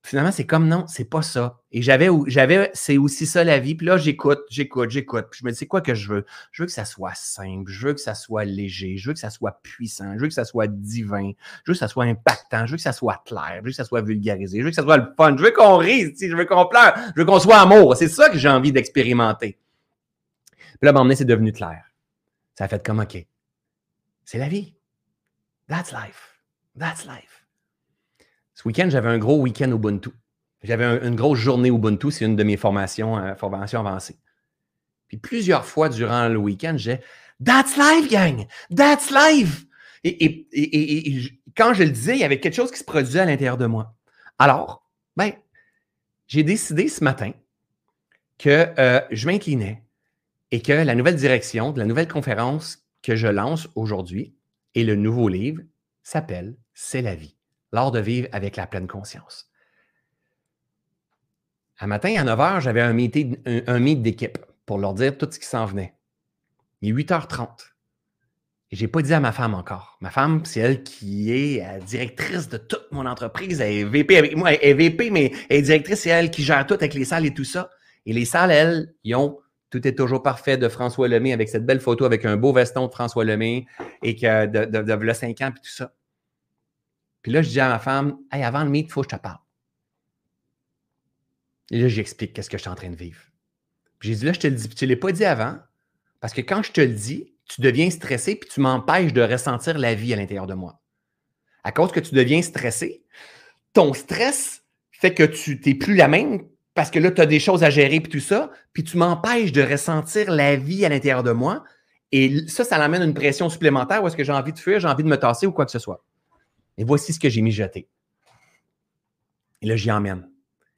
Finalement, c'est comme non, c'est pas ça. Et j'avais, j'avais, c'est aussi ça la vie. Puis là, j'écoute, j'écoute, j'écoute. Puis je me dis, c'est quoi que je veux? Je veux que ça soit simple, je veux que ça soit léger, je veux que ça soit puissant, je veux que ça soit divin, je veux que ça soit impactant, je veux que ça soit clair, je veux que ça soit vulgarisé, je veux que ça soit le fun, je veux qu'on rise, je veux qu'on pleure, je veux qu'on soit amour. C'est ça que j'ai envie d'expérimenter. Puis là, m'emmener, c'est devenu clair. Ça a fait comme, OK, c'est la vie. That's life. That's life. Ce week-end, j'avais un gros week-end Ubuntu. J'avais une grosse journée Ubuntu, c'est une de mes formations, euh, formations avancées. Puis plusieurs fois durant le week-end, j'ai That's life, gang! That's life! Et, quand je le disais, il y avait quelque chose qui se produisait à l'intérieur de moi. Alors, ben, j'ai décidé ce matin que euh, je m'inclinais et que la nouvelle direction de la nouvelle conférence que je lance aujourd'hui et le nouveau livre s'appelle C'est la vie l'art de vivre avec la pleine conscience. Un matin, à 9 h, j'avais un meeting, un, d'équipe pour leur dire tout ce qui s'en venait. Il est 8h30. Et je n'ai pas dit à ma femme encore. Ma femme, c'est elle qui est directrice de toute mon entreprise. Elle est VP avec moi. Elle est VP, mais elle est directrice. C'est elle qui gère tout avec les salles et tout ça. Et les salles, elles, ils ont Tout est toujours parfait de François Lemay avec cette belle photo avec un beau veston de François Lemay et que de, de, de, de 5 ans et tout ça. Puis là, je dis à ma femme, hey, avant le meet, il faut que je te parle. Et là, j'explique qu'est-ce que je suis en train de vivre. J'ai dit, là, je te le dis, tu ne l'ai pas dit avant, parce que quand je te le dis, tu deviens stressé, puis tu m'empêches de ressentir la vie à l'intérieur de moi. À cause que tu deviens stressé, ton stress fait que tu n'es plus la même, parce que là, tu as des choses à gérer, puis tout ça, puis tu m'empêches de ressentir la vie à l'intérieur de moi. Et ça, ça l'amène une pression supplémentaire où est-ce que j'ai envie de fuir, j'ai envie de me tasser ou quoi que ce soit. Et voici ce que j'ai mijoté. Et là, j'y emmène.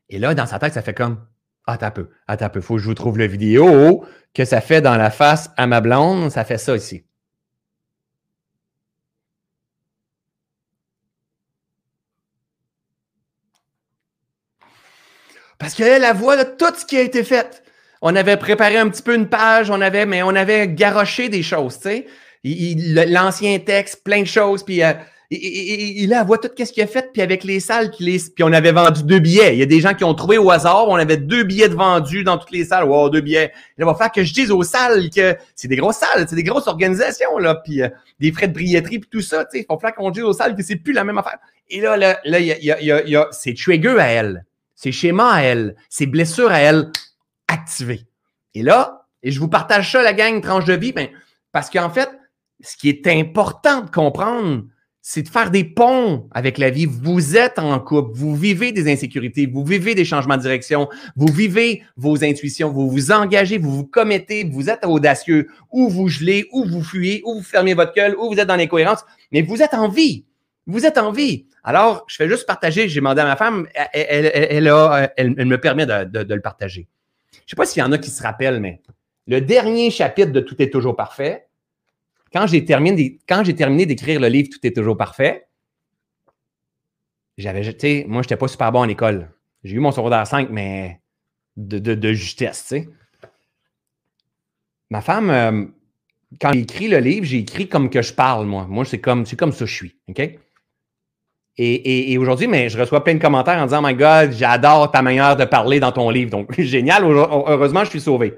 Et là, dans sa tête, ça fait comme Attends un peu, attends un peu, faut que je vous trouve la vidéo que ça fait dans la face à ma blonde. Ça fait ça ici. Parce qu'elle, la voit tout ce qui a été fait. On avait préparé un petit peu une page, on avait, mais on avait garoché des choses, tu sais. L'ancien texte, plein de choses, puis euh, là, elle voit tout ce qu'il a fait, puis avec les salles, puis, les, puis on avait vendu deux billets. Il y a des gens qui ont trouvé au hasard, on avait deux billets de vendus dans toutes les salles. Wow, deux billets. Il va falloir que je dise aux salles que c'est des grosses salles, c'est des grosses organisations, là, puis euh, des frais de billetterie, puis tout ça. Il va falloir qu'on dise aux salles que c'est plus la même affaire. Et là, là, là, il y a, y a, y a, c'est trigger à elle, c'est schéma à elle, c'est blessure à elle activées. Et là, et je vous partage ça, la gang tranche de vie, ben, parce qu'en fait, ce qui est important de comprendre, c'est de faire des ponts avec la vie. Vous êtes en couple, vous vivez des insécurités, vous vivez des changements de direction, vous vivez vos intuitions, vous vous engagez, vous vous commettez, vous êtes audacieux, ou vous gelez, ou vous fuyez, ou vous fermez votre gueule, ou vous êtes dans l'incohérence, mais vous êtes en vie. Vous êtes en vie. Alors, je fais juste partager. J'ai demandé à ma femme, elle, elle, elle, me permet de, de le partager. Je ne sais pas s'il y en a qui se rappellent, mais le dernier chapitre de Tout est toujours parfait, quand j'ai terminé, quand j'ai terminé d'écrire le livre Tout est toujours parfait, j'avais, tu sais, moi, je n'étais pas super bon à l'école. J'ai eu mon secondaire 5, mais de, de, justesse, tu sais. Ma femme, euh, quand j'ai écrit le livre, j'ai écrit comme que je parle, moi. Moi, c'est comme, c'est comme ça que je suis, OK? Et, aujourd'hui, mais je reçois plein de commentaires en disant, my God, j'adore ta manière de parler dans ton livre. Donc, [LAUGHS] génial. Heureusement, je suis sauvé.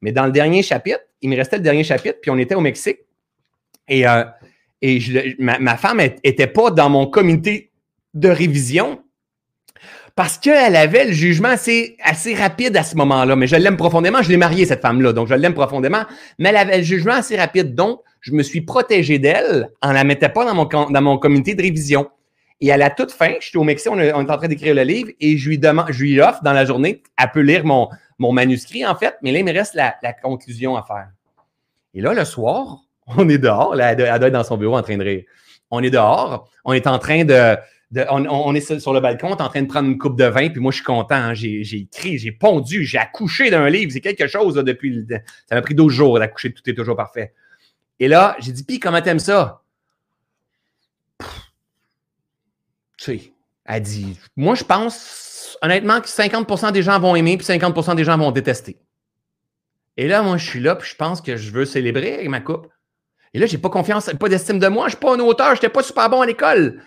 Mais dans le dernier chapitre, il me restait le dernier chapitre, puis on était au Mexique. Et, euh, et ma, femme n'était pas dans mon comité de révision parce qu'elle avait le jugement assez, assez rapide à ce moment-là. Mais je l'aime profondément. Je l'ai mariée, cette femme-là, donc je l'aime profondément. Mais elle avait le jugement assez rapide. Donc, je me suis protégé d'elle en la mettant pas dans mon, dans mon comité de révision. Et à la toute fin, je suis au Mexique, on est, en train d'écrire le livre et je lui demande, je lui offre dans la journée, elle peut lire mon, mon manuscrit, en fait, mais là, il me reste la, conclusion à faire. Et là, le soir, [LAUGHS] on est dehors. Là, elle doit être dans son bureau en train de rire. On est dehors. On est en train de. on, est sur le balcon, on est en train de prendre une coupe de vin, puis moi, je suis content. Hein. j'ai, écrit, j'ai pondu, j'ai accouché d'un livre. C'est quelque chose depuis. ça m'a pris 12 jours d'accoucher, tout est toujours parfait. Et là, j'ai dit, puis comment t'aimes ça? Tu sais, elle dit, moi, je pense honnêtement que 50% des gens vont aimer, puis 50% des gens vont détester. Et là, moi, je suis là, puis je pense que je veux célébrer avec ma coupe. Et là, j'ai pas confiance, pas d'estime de moi, je suis pas un auteur, n'étais pas super bon à l'école.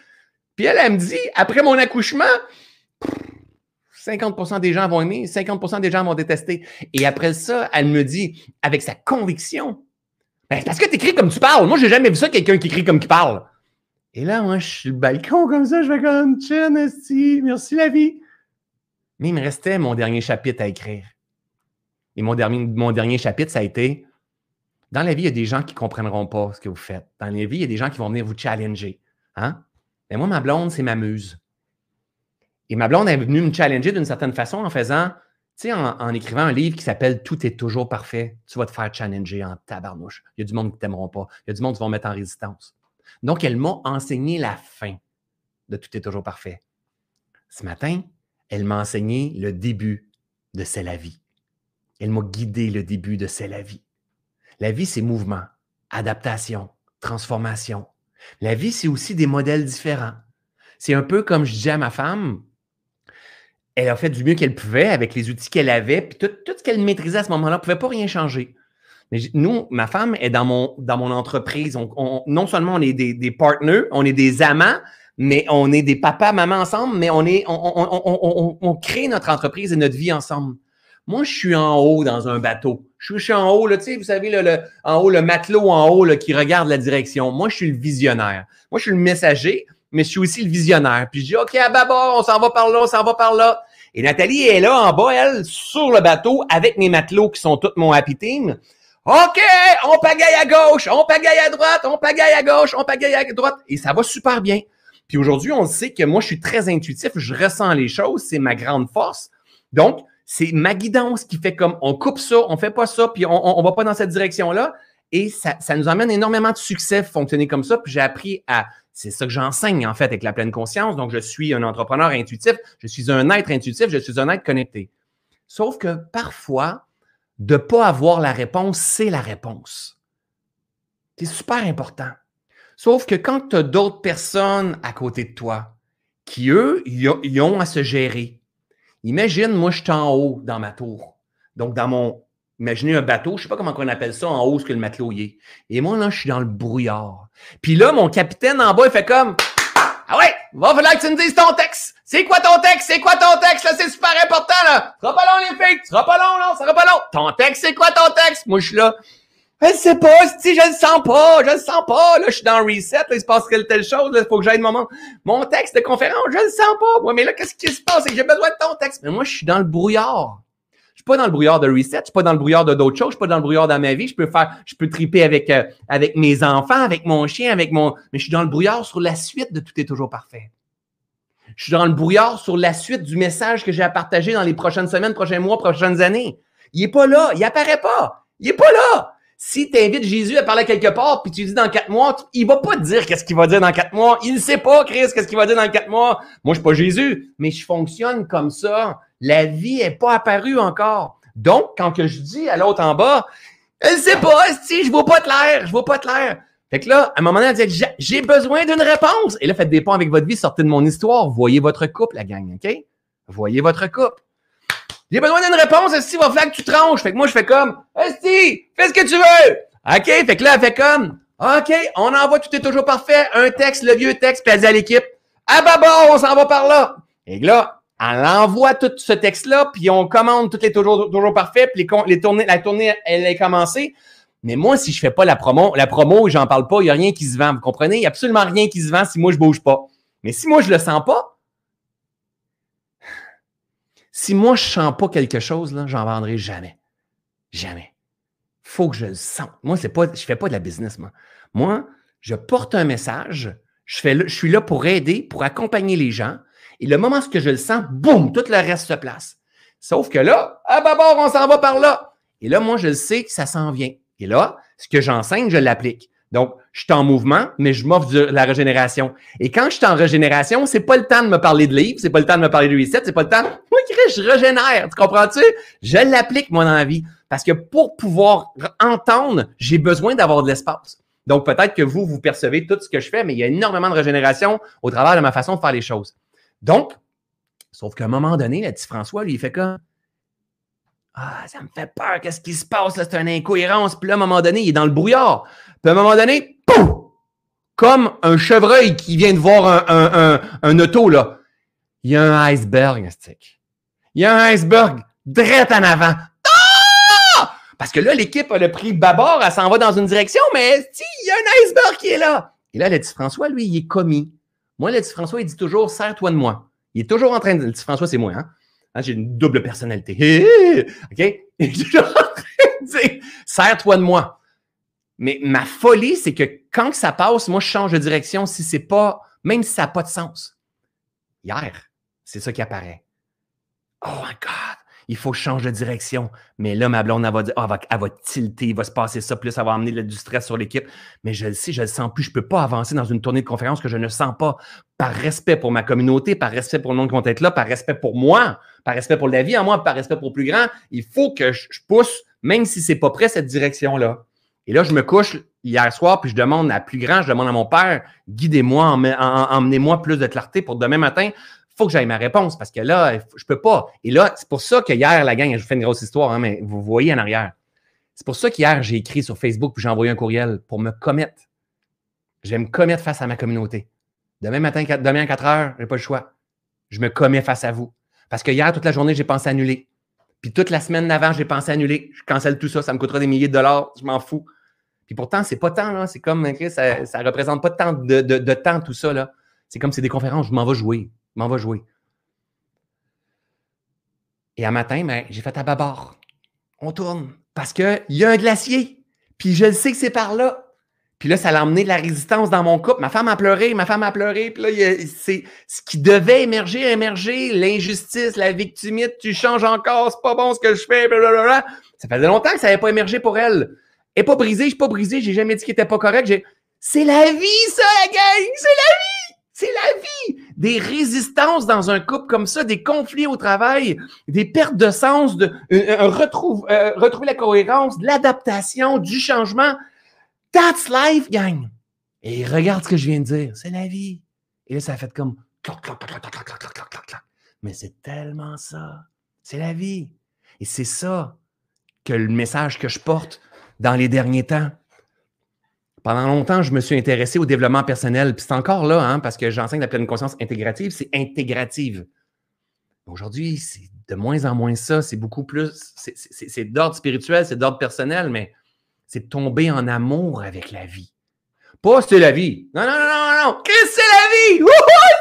Puis elle, elle me dit, après mon accouchement, 50% des gens vont aimer, 50% des gens vont détester. Et après ça, elle me dit, avec sa conviction, ben, parce que tu écris comme tu parles. Moi, j'ai jamais vu ça, quelqu'un qui écrit comme qui parle. Et là, moi, je suis le balcon comme ça, je fais comme Chen, merci la vie. Mais il me restait mon dernier chapitre à écrire. Et mon dernier, mon chapitre, ça a été Dans la vie, il y a des gens qui ne comprendront pas ce que vous faites. Dans la vie, il y a des gens qui vont venir vous challenger. Hein? Mais moi, ma blonde, c'est ma muse. Et ma blonde est venue me challenger d'une certaine façon en faisant, tu sais, en, écrivant un livre qui s'appelle Tout est toujours parfait, tu vas te faire challenger en tabarnouche. Il y a du monde qui ne t'aimeront pas. Il y a du monde qui vont mettre en résistance. Donc, elle m'a enseigné la fin de Tout est toujours parfait. Ce matin, elle m'a enseigné le début de C'est la vie. Elle m'a guidé le début de C'est la vie. La vie, c'est mouvement, adaptation, transformation. La vie, c'est aussi des modèles différents. C'est un peu comme je disais à ma femme, elle a fait du mieux qu'elle pouvait avec les outils qu'elle avait, puis tout, ce qu'elle maîtrisait à ce moment-là ne pouvait pas rien changer. Mais nous, ma femme est dans mon, dans mon entreprise. non seulement on est des, des partners, on est des amants, mais on est des papas, mamans ensemble, mais on, est, on, on, crée notre entreprise et notre vie ensemble. Moi, je suis en haut dans un bateau. Je suis, en haut, là, vous savez, le, en haut, le matelot en haut là, qui regarde la direction. Moi, je suis le visionnaire. Moi, je suis le messager, mais je suis aussi le visionnaire. Puis je dis, OK, à bâbord, on s'en va par là, on s'en va par là. Et Nathalie est là en bas, elle, sur le bateau, avec mes matelots qui sont tous mon happy team. OK, on pagaille à gauche, on pagaille à droite, on pagaille à gauche, on pagaille à droite. Et ça va super bien. Puis aujourd'hui, on sait que moi, je suis très intuitif, je ressens les choses, c'est ma grande force. Donc, c'est ma guidance qui fait comme on coupe ça, on fait pas ça, puis on, on, va pas dans cette direction-là. Et ça, ça nous amène énormément de succès fonctionner comme ça. Puis j'ai appris à. C'est ça que j'enseigne en fait avec la pleine conscience. Donc, je suis un entrepreneur intuitif, je suis un être intuitif, je suis un être connecté. Sauf que parfois, de ne pas avoir la réponse, c'est la réponse. C'est super important. Sauf que quand tu as d'autres personnes à côté de toi qui, eux, y ont à se gérer. Imagine, moi, je suis en haut dans ma tour. Donc, dans mon. Imaginez un bateau, je ne sais pas comment on appelle ça en haut, ce que le matelot y est. Et moi, là, je suis dans le brouillard. Puis là, mon capitaine en bas, il fait comme va falloir que tu me dises ton texte. C'est quoi ton texte? C'est quoi ton texte? Là, c'est super important, là. Ce sera pas long, les filles. Ce sera pas long, là. Ce sera pas long. Ton texte, c'est quoi ton texte? Moi, je suis là. Je sais pas, si je le sens pas, je le sens pas. Là, je suis dans reset, là, il se passe telle chose, là, faut que j'aille mon, mon texte de conférence, je le sens pas. Moi, mais là, qu'est-ce qui se passe? C'est que j'ai besoin de ton texte. Mais moi, je suis dans le brouillard. Je suis pas dans le brouillard de reset, je suis pas dans le brouillard de d'autres choses, je suis pas dans le brouillard dans ma vie. Je peux faire, je peux triper avec, euh, avec mes enfants, avec mon chien, avec mon, mais je suis dans le brouillard sur la suite de tout est toujours parfait. Je suis dans le brouillard sur la suite du message que j'ai à partager dans les prochaines semaines, prochains mois, prochaines années. Il est pas là. Il apparaît pas. Il est pas là. Si tu invites Jésus à parler quelque part, puis tu dis dans quatre mois, il va pas te dire qu'est-ce qu'il va dire dans quatre mois. Il ne sait pas, Chris, qu'est-ce qu'il va dire dans quatre mois. Moi, je suis pas Jésus, mais je fonctionne comme ça. La vie est pas apparue encore. Donc, quand que je dis à l'autre en bas, elle sait pas, si je vois pas l'air, je vois pas l'air. Fait que là, à un moment donné, elle dit J'ai besoin d'une réponse. Et là, faites des ponts avec votre vie, sortez de mon histoire. Voyez votre couple, la gang, OK? Voyez votre couple. J'ai besoin d'une réponse, Esti, va falloir que tu tranches. Fait que moi, je fais comme Esti, fais ce que tu veux. OK? Fait que là, elle fait comme OK, on envoie, tout est toujours parfait. Un texte, le vieux texte, puis elle dit à l'équipe Ah bah bon, on s'en va par là. Et là, elle envoie tout ce texte-là, puis on commande tout est toujours, toujours parfait, puis les, les tournées, la tournée, elle est commencée. Mais moi, si je fais pas la promo, la promo, j'en parle pas, il n'y a rien qui se vend. Vous comprenez? Il n'y a absolument rien qui se vend si moi, je bouge pas. Mais si moi, je le sens pas, si moi, je sens pas quelque chose, là, j'en vendrai jamais. Jamais. Faut que je le sente. Moi, c'est pas, je fais pas de la business, moi. Moi, je porte un message, je, fais, je suis là pour aider, pour accompagner les gens. Et le moment où je le sens, boum, tout le reste se place. Sauf que là, à bord, on s'en va par là. Et là, moi, je sais que ça s'en vient. Et là, ce que j'enseigne, je l'applique. Donc, je suis en mouvement, mais je m'offre de la régénération. Et quand je suis en régénération, c'est pas le temps de me parler de livres, c'est pas le temps de me parler de reset, c'est pas le temps. Moi, je régénère. Tu comprends-tu? Je l'applique, moi, dans la vie. Parce que pour pouvoir entendre, j'ai besoin d'avoir de l'espace. Donc, peut-être que vous, vous percevez tout ce que je fais, mais il y a énormément de régénération au travers de ma façon de faire les choses. Donc, sauf qu'à un moment donné, le petit François, lui, il fait comme Ah, ça me fait peur, qu'est-ce qui se passe? C'est une incohérence. Puis là, à un moment donné, il est dans le brouillard. Puis à un moment donné, pouf! Comme un chevreuil qui vient de voir un, un, auto, là. Il y a un iceberg, stick. Il y a un iceberg, direct en avant. Parce que là, l'équipe a le prix bâbord, elle s'en va dans une direction, mais il y a un iceberg qui est là. Et là, le petit François, lui, il est commis. Moi, le petit François, il dit toujours Serre-toi de moi. Il est toujours en train de. Le petit François, c'est moi, hein? hein j'ai une double personnalité. OK? [LAUGHS] Il est toujours en train de dire Serre-toi de moi. Mais ma folie, c'est que quand ça passe, moi, je change de direction si c'est pas, même si ça n'a pas de sens. Hier, c'est ça qui apparaît. Oh my God! il faut que je change de direction. Mais là, ma blonde, elle va dire, oh, elle, va, tilter, il va se passer ça, plus ça va amener du stress sur l'équipe. Mais je le sais, je le sens plus. Je ne peux pas avancer dans une tournée de conférence que je ne sens pas par respect pour ma communauté, par respect pour le monde qui vont être là, par respect pour moi, par respect pour la vie en moi, par respect pour plus grand. Il faut que je, pousse, même si c'est pas prêt, cette direction-là. Et là, je me couche hier soir, puis je demande à plus grand, je demande à mon père, guidez-moi, emmenez-moi plus de clarté pour demain matin faut que j'aille ma réponse parce que là, je peux pas. Et là, c'est pour ça que hier, la gang, je vous fais une grosse histoire, hein, mais vous voyez en arrière. C'est pour ça qu'hier, j'ai écrit sur Facebook puis j'ai envoyé un courriel pour me commettre. Je vais me commettre face à ma communauté. Demain matin, demain à 4 heures, je n'ai pas le choix. Je me commets face à vous. Parce que hier, toute la journée, j'ai pensé annuler. Puis toute la semaine d'avant, j'ai pensé annuler. Je cancelle tout ça, ça me coûtera des milliers de dollars, je m'en fous. Puis pourtant, c'est pas tant, là. C'est comme, ça, ça représente pas tant de, temps, tout ça, là. C'est comme c'est des conférences, je m'en vais jouer m'en va jouer. Et un matin, ben, j'ai fait à babord. On tourne. Parce qu'il y a un glacier. Puis je le sais que c'est par là. Puis là, ça a emmené de la résistance dans mon couple. Ma femme a pleuré, ma femme a pleuré. Puis là, c'est ce qui devait émerger, émerger. L'injustice, la victimite, tu changes encore, c'est pas bon ce que je fais, blablabla. Ça faisait longtemps que ça n'avait pas émergé pour elle. N'est pas brisée, je suis pas brisée, j'ai jamais dit qu'elle n'était pas correct. C'est la vie, ça, gang! C'est la vie! C'est la vie! Des résistances dans un couple comme ça, des conflits au travail, des pertes de sens, de, euh, retrouve, euh, retrouver la cohérence, de l'adaptation, du changement. That's life, gang! Et regarde ce que je viens de dire. C'est la vie. Et là, ça a fait comme Mais c'est tellement ça. C'est la vie. Et c'est ça que le message que je porte dans les derniers temps. Pendant longtemps, je me suis intéressé au développement personnel. Puis c'est encore là, hein, parce que j'enseigne la pleine conscience intégrative, c'est intégrative. Aujourd'hui, c'est de moins en moins ça. C'est beaucoup plus. C'est d'ordre spirituel, c'est d'ordre personnel, mais c'est tomber en amour avec la vie. Pas c'est la vie. Non, non, non, non, non. Qu'est-ce que c'est la vie?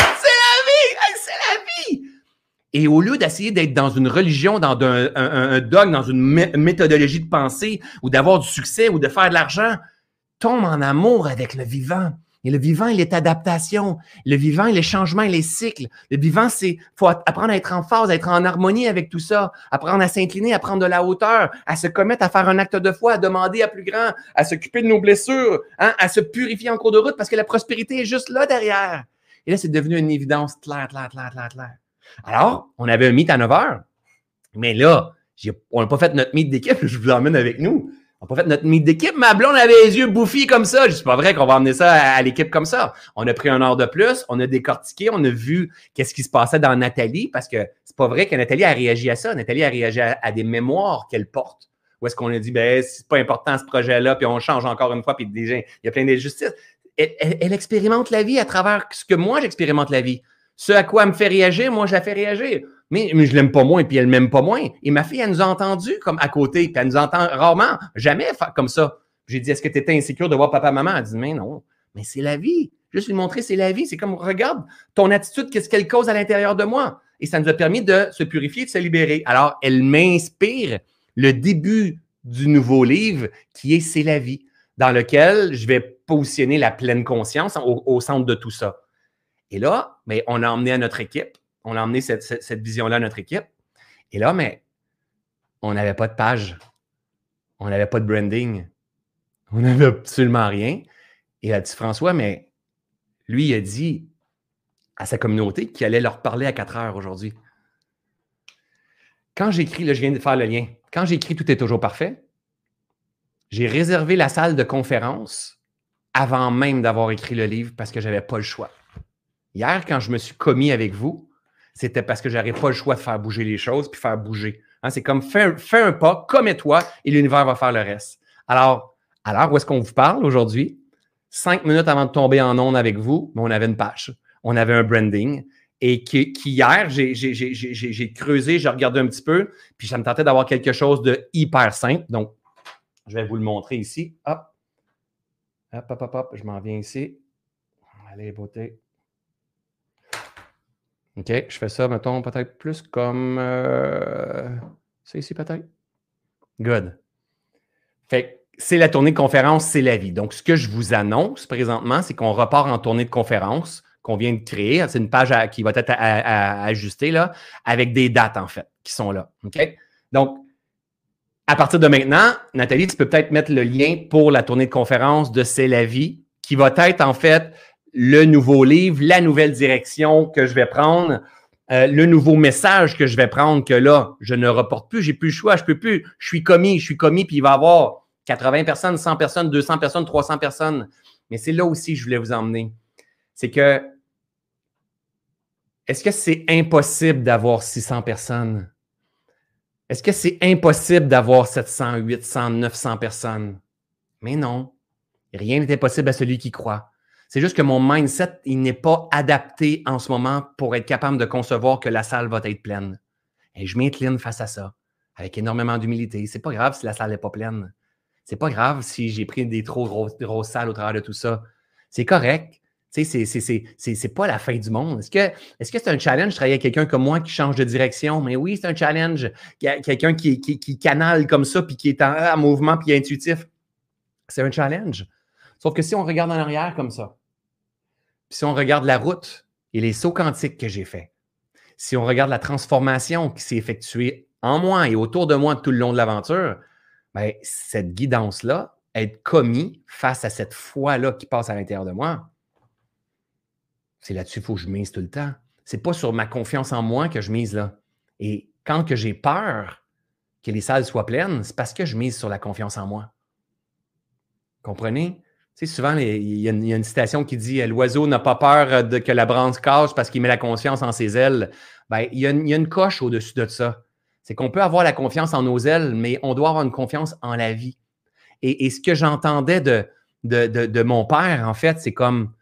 C'est la vie! C'est la vie! Et au lieu d'essayer d'être dans une religion, dans un, dogme, dans une méthodologie de pensée, ou d'avoir du succès, ou de faire de l'argent, tombe en amour avec le vivant. Et le vivant, il est adaptation. Le vivant, il est changement, il est cycle. Le vivant, c'est faut apprendre à être en phase, à être en harmonie avec tout ça, apprendre à s'incliner, à prendre de la hauteur, à se commettre à faire un acte de foi, à demander à plus grand, à s'occuper de nos blessures, hein, à se purifier en cours de route parce que la prospérité est juste là derrière. Et là, c'est devenu une évidence claire, claire, claire, claire, claire. Alors, on avait un meet à 9 heures, mais là, on n'a pas fait notre meet d'équipe, [LAUGHS] je vous emmène avec nous. On n'a pas fait notre meet d'équipe. Ma blonde avait les yeux bouffis comme ça. Je dis pas vrai qu'on va emmener ça à, l'équipe comme ça. On a pris un heure de plus, on a décortiqué, on a vu qu'est-ce qui se passait dans Nathalie parce que c'est pas vrai que Nathalie a réagi à ça. Nathalie a réagi à, des mémoires qu'elle porte. Ou est-ce qu'on a dit, ben, c'est pas important ce projet-là, puis on change encore une fois, puis déjà, il y a plein d'injustices. Elle, expérimente la vie à travers ce que moi j'expérimente la vie. Ce à quoi elle me fait réagir, moi je la fais réagir mais, je l'aime pas moins, puis elle m'aime pas moins. Et ma fille, elle nous a entendu comme à côté, puis elle nous entend rarement, jamais comme ça. J'ai dit, est-ce que tu étais insécure de voir papa, maman? Elle dit, mais non, mais c'est la vie. Juste lui montrer, c'est la vie. C'est comme, regarde ton attitude, qu'est-ce qu'elle cause à l'intérieur de moi. Et ça nous a permis de se purifier, de se libérer. Alors, elle m'inspire le début du nouveau livre qui est C'est la vie, dans lequel je vais positionner la pleine conscience au centre de tout ça. Et là, mais on a emmené à notre équipe on a emmené cette, vision-là à notre équipe. Et là, mais on n'avait pas de page. On n'avait pas de branding. On n'avait absolument rien. Et a dit François, mais lui, il a dit à sa communauté qu'il allait leur parler à 4 heures aujourd'hui. Quand j'écris, là, je viens de faire le lien. Quand j'écris Tout est toujours parfait, j'ai réservé la salle de conférence avant même d'avoir écrit le livre parce que je n'avais pas le choix. Hier, quand je me suis commis avec vous, c'était parce que je n'avais pas le choix de faire bouger les choses puis faire bouger. Hein, c'est comme fais un, pas, commets-toi et l'univers va faire le reste. Alors, alors où est-ce qu'on vous parle aujourd'hui? Cinq minutes avant de tomber en onde avec vous, on avait une page, on avait un branding. Et qui, hier, j'ai creusé, j'ai regardé un petit peu, puis ça me tentait d'avoir quelque chose de hyper simple. Donc, je vais vous le montrer ici. Hop. Hop, hop, hop, hop. Je m'en viens ici. Allez, beauté. OK, je fais ça, mettons, peut-être plus comme. Euh, c'est ici, peut-être? Good. Fait c'est la tournée de conférence, c'est la vie. Donc, ce que je vous annonce présentement, c'est qu'on repart en tournée de conférence qu'on vient de créer. C'est une page qui va être ajustée là, avec des dates, en fait, qui sont là. OK? Donc, à partir de maintenant, Nathalie, tu peux peut-être mettre le lien pour la tournée de conférence de C'est la vie, qui va être en fait le nouveau livre, la nouvelle direction que je vais prendre, euh, le nouveau message que je vais prendre, que là, je ne reporte plus, j'ai plus le choix, je peux plus, je suis commis, je suis commis, puis il va y avoir 80 personnes, 100 personnes, 200 personnes, 300 personnes. Mais c'est là aussi que je voulais vous emmener. C'est que, est-ce que c'est impossible d'avoir 600 personnes? Est-ce que c'est impossible d'avoir 700, 800, 900 personnes? Mais non. Rien n'est impossible à celui qui croit. C'est juste que mon mindset, il n'est pas adapté en ce moment pour être capable de concevoir que la salle va être pleine. Et je m'incline face à ça, avec énormément d'humilité. C'est pas grave si la salle n'est pas pleine. C'est pas grave si j'ai pris des trop grosses, salles au travers de tout ça. C'est correct. C'est pas la fin du monde. Est-ce que c'est un challenge travailler avec quelqu'un comme moi qui change de direction? Mais oui, c'est un challenge. Quelqu'un qui, qui, canale comme ça, puis qui est en, mouvement, puis intuitif. C'est un challenge. Sauf que si on regarde en arrière comme ça, si on regarde la route et les sauts quantiques que j'ai faits, si on regarde la transformation qui s'est effectuée en moi et autour de moi tout le long de l'aventure, ben, cette guidance-là, être commis face à cette foi-là qui passe à l'intérieur de moi, c'est là-dessus qu'il faut que je mise tout le temps. C'est pas sur ma confiance en moi que je mise là. Et quand que j'ai peur que les salles soient pleines, c'est parce que je mise sur la confiance en moi. Comprenez? Sais, souvent, il y, a une citation qui dit L'oiseau n'a pas peur de que la branche casse parce qu'il met la conscience en ses ailes. Ben, il, y a une, coche au-dessus de ça. C'est qu'on peut avoir la confiance en nos ailes, mais on doit avoir une confiance en la vie. Et, ce que j'entendais de, de, de, mon père, en fait, c'est comme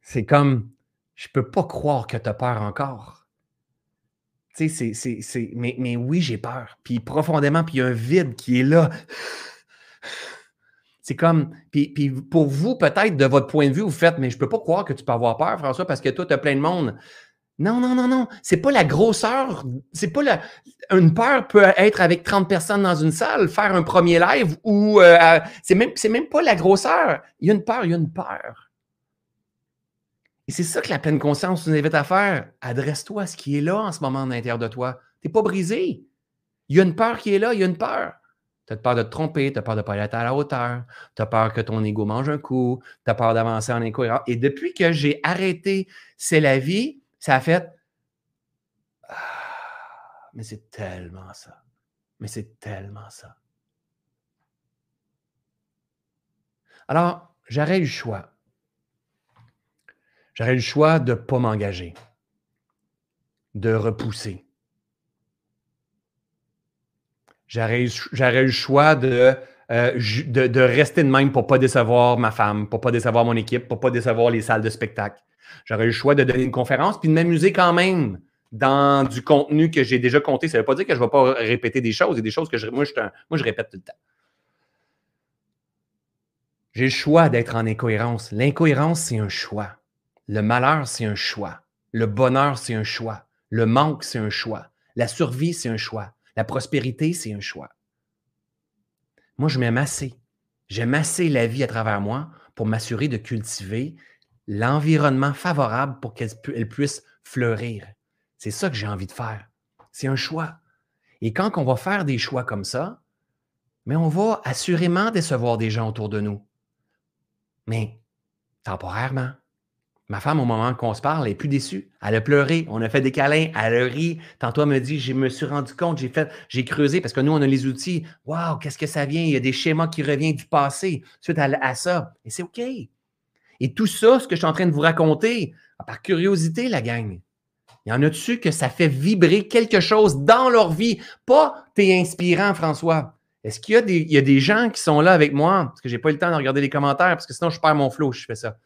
c'est comme, je peux pas croire que tu as peur encore. Tu sais, c'est, mais, mais oui, j'ai peur. Puis profondément, puis il y a un vide qui est là. C'est comme, puis, puis pour vous, peut-être, de votre point de vue, vous faites, mais je peux pas croire que tu peux avoir peur, François, parce que toi, tu as plein de monde. Non, non, non, non. C'est pas la grosseur. C'est pas la. Une peur peut être avec 30 personnes dans une salle, faire un premier live ou euh, c'est même, même pas la grosseur. Il y a une peur, il y a une peur. Et c'est ça que la pleine conscience nous invite à faire. Adresse-toi à ce qui est là en ce moment à l'intérieur de toi. Tu n'es pas brisé. Il y a une peur qui est là, il y a une peur. Tu as peur de te tromper, tu as peur de ne pas être à la hauteur, tu as peur que ton ego mange un coup, tu as peur d'avancer en incohérence. Et depuis que j'ai arrêté C'est la vie, ça a fait ah, Mais c'est tellement ça. Mais c'est tellement ça. Alors, j'aurais eu le choix J'aurais le choix de ne pas m'engager, de repousser. J'aurais eu le choix euh, de, de, rester de même pour ne pas décevoir ma femme, pour pas décevoir mon équipe, pour pas décevoir les salles de spectacle. J'aurais eu le choix de donner une conférence puis de m'amuser quand même dans du contenu que j'ai déjà compté. Ça ne veut pas dire que je ne vais pas répéter des choses. et des choses que moi, je, moi, je répète tout le temps. J'ai le choix d'être en incohérence. L'incohérence, c'est un choix. Le malheur, c'est un choix. Le bonheur, c'est un choix. Le manque, c'est un choix. La survie, c'est un choix. La prospérité, c'est un choix. Moi, je m'aime assez. J'aime assez la vie à travers moi pour m'assurer de cultiver l'environnement favorable pour qu'elle puisse fleurir. C'est ça que j'ai envie de faire. C'est un choix. Et quand on va faire des choix comme ça, mais on va assurément décevoir des gens autour de nous. Mais temporairement. Ma femme, au moment qu'on se parle, elle est plus déçue. Elle a pleuré, on a fait des câlins, elle a ri. Tantôt, elle me dit, je me suis rendu compte, j'ai fait, j'ai creusé parce que nous, on a les outils. Waouh, qu'est-ce que ça vient? Il y a des schémas qui reviennent du passé suite à, ça. Et c'est OK. Et tout ça, ce que je suis en train de vous raconter, par curiosité, la gang, il y en a dessus que ça fait vibrer quelque chose dans leur vie? Pas t'es inspirant, François. Est-ce qu'il y, a des, gens qui sont là avec moi? Parce que je n'ai pas eu le temps de regarder les commentaires, parce que sinon je perds mon flow je fais ça.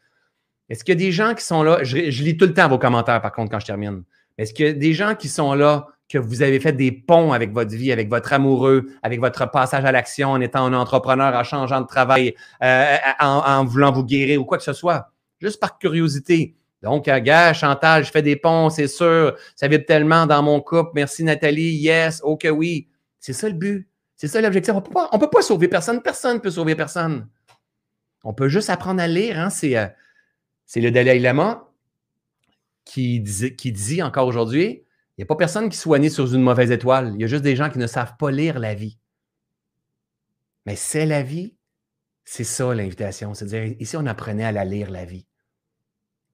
Est-ce qu'il y a des gens qui sont là? Je, lis tout le temps vos commentaires, par contre, quand je termine. Est-ce qu'il y a des gens qui sont là, que vous avez fait des ponts avec votre vie, avec votre amoureux, avec votre passage à l'action en étant un entrepreneur, en changeant de travail, euh, en, voulant vous guérir ou quoi que ce soit? Juste par curiosité. Donc, euh, gars, Chantal, je fais des ponts, c'est sûr. Ça vibre tellement dans mon couple. Merci Nathalie. Yes, ok, oui. C'est ça le but. C'est ça l'objectif. On ne peut pas sauver personne. Personne ne peut sauver personne. On peut juste apprendre à lire. Hein. Euh, c'est, le Dalai Lama qui, dit encore aujourd'hui il n'y a pas personne qui soit né sur une mauvaise étoile. Il y a juste des gens qui ne savent pas lire la vie. Mais c'est la vie. C'est ça l'invitation. C'est-à-dire, ici, on apprenait à la lire, la vie.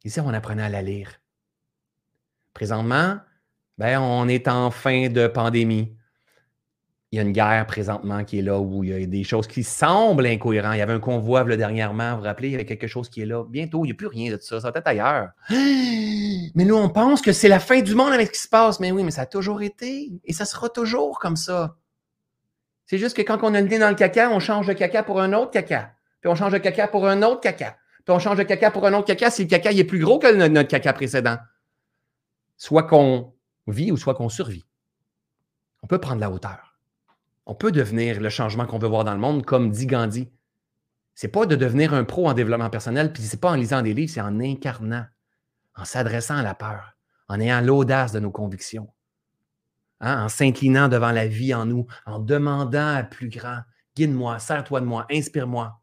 Ici, on apprenait à la lire. Présentement, ben, on est en fin de pandémie il y a une guerre présentement qui est là où il y a des choses qui semblent incohérentes. Il y avait un convoi dernièrement, vous vous rappelez, il y avait quelque chose qui est là. Bientôt, il n'y a plus rien de ça. Ça va être ailleurs. [GASPS] Mais nous, on pense que c'est la fin du monde avec ce qui se passe. Mais oui, mais ça a toujours été. Et ça sera toujours comme ça. C'est juste que quand on a le nez dans le caca, on change de caca pour un autre caca. Puis on change de caca pour un autre caca. Puis on change de caca pour un autre caca si le caca est plus gros que notre caca précédent. Soit qu'on vit ou soit qu'on survit. On peut prendre la hauteur on peut devenir le changement qu'on veut voir dans le monde, comme dit Gandhi. C'est pas de devenir un pro en développement personnel, puis c'est pas en lisant des livres, c'est en incarnant, en s'adressant à la peur, en ayant l'audace de nos convictions, hein, en s'inclinant devant la vie en nous, en demandant à plus grand, guide-moi, sers-toi de moi, inspire-moi,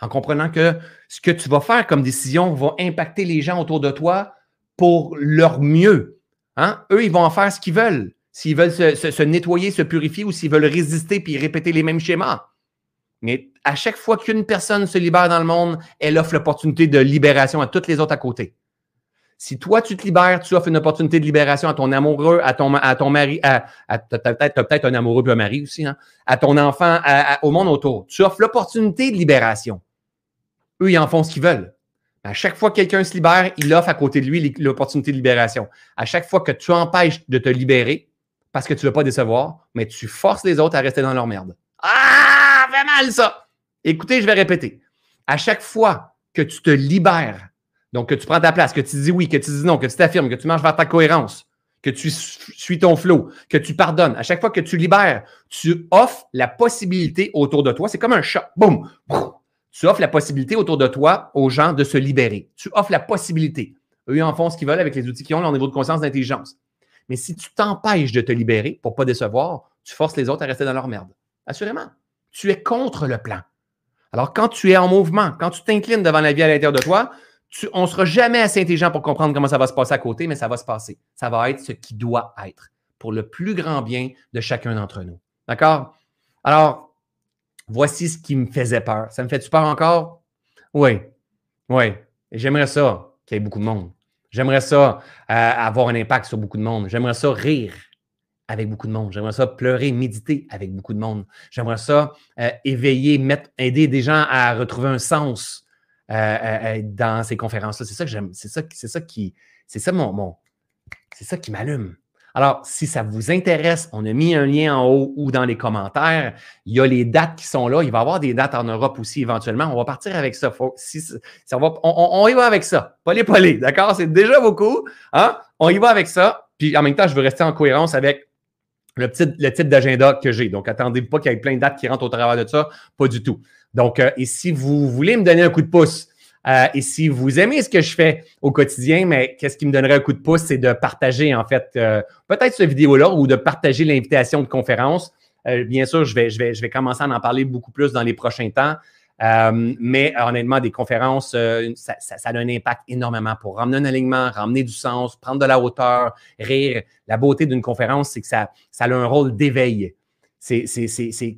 en comprenant que ce que tu vas faire comme décision va impacter les gens autour de toi pour leur mieux. Hein? Eux, ils vont en faire ce qu'ils veulent s'ils veulent se, nettoyer, se purifier ou s'ils veulent résister puis répéter les mêmes schémas. Mais à chaque fois qu'une personne se libère dans le monde, elle offre l'opportunité de libération à toutes les autres à côté. Si toi, tu te libères, tu offres une opportunité de libération à ton amoureux, à ton, à ton mari, à, as peut-être un amoureux et un mari aussi, hein, à ton enfant, au monde autour. Tu offres l'opportunité de libération. Eux, ils en font ce qu'ils veulent. À chaque fois que quelqu'un se libère, il offre à côté de lui l'opportunité de libération. À chaque fois que tu empêches de te libérer, parce que tu ne veux pas décevoir, mais tu forces les autres à rester dans leur merde. Ah, fait mal ça! Écoutez, je vais répéter. À chaque fois que tu te libères, donc que tu prends ta place, que tu dis oui, que tu dis non, que tu t'affirmes, que tu marches vers ta cohérence, que tu suis ton flow, que tu pardonnes, à chaque fois que tu libères, tu offres la possibilité autour de toi, c'est comme un chat, boum, tu offres la possibilité autour de toi aux gens de se libérer. Tu offres la possibilité. Eux, en font ce qu'ils veulent avec les outils qu'ils ont, leur niveau de conscience, d'intelligence. Mais si tu t'empêches de te libérer pour ne pas décevoir, tu forces les autres à rester dans leur merde. Assurément. Tu es contre le plan. Alors, quand tu es en mouvement, quand tu t'inclines devant la vie à l'intérieur de toi, on ne sera jamais assez intelligent pour comprendre comment ça va se passer à côté, mais ça va se passer. Ça va être ce qui doit être pour le plus grand bien de chacun d'entre nous. D'accord? Alors, voici ce qui me faisait peur. Ça me fait-tu peur encore? Oui. Oui. J'aimerais ça qu'il y ait beaucoup de monde. J'aimerais ça euh, avoir un impact sur beaucoup de monde. J'aimerais ça rire avec beaucoup de monde. J'aimerais ça pleurer, méditer avec beaucoup de monde. J'aimerais ça euh, éveiller, mettre, aider des gens à retrouver un sens euh, dans ces conférences-là. C'est ça que j'aime. C'est ça, c'est ça qui, c'est ça mon, mon c'est ça qui m'allume. Alors, si ça vous intéresse, on a mis un lien en haut ou dans les commentaires. Il y a les dates qui sont là. Il va y avoir des dates en Europe aussi éventuellement. On va partir avec ça. ça va, on, y va avec ça. Pas les polés, d'accord? C'est déjà beaucoup. Hein? On y va avec ça. Puis en même temps, je veux rester en cohérence avec le type d'agenda que j'ai. Donc, attendez pas qu'il y ait plein de dates qui rentrent au travers de ça. Pas du tout. Donc, euh, et si vous voulez me donner un coup de pouce, euh, et si vous aimez ce que je fais au quotidien, mais qu'est-ce qui me donnerait un coup de pouce, c'est de partager en fait euh, peut-être cette vidéo-là ou de partager l'invitation de conférence. Euh, bien sûr, je vais, je, vais, je vais commencer à en parler beaucoup plus dans les prochains temps. Mais honnêtement, des conférences, ça, ça, a un impact énormément pour ramener un alignement, ramener du sens, prendre de la hauteur, rire. La beauté d'une conférence, c'est que ça, ça a un rôle d'éveil. C'est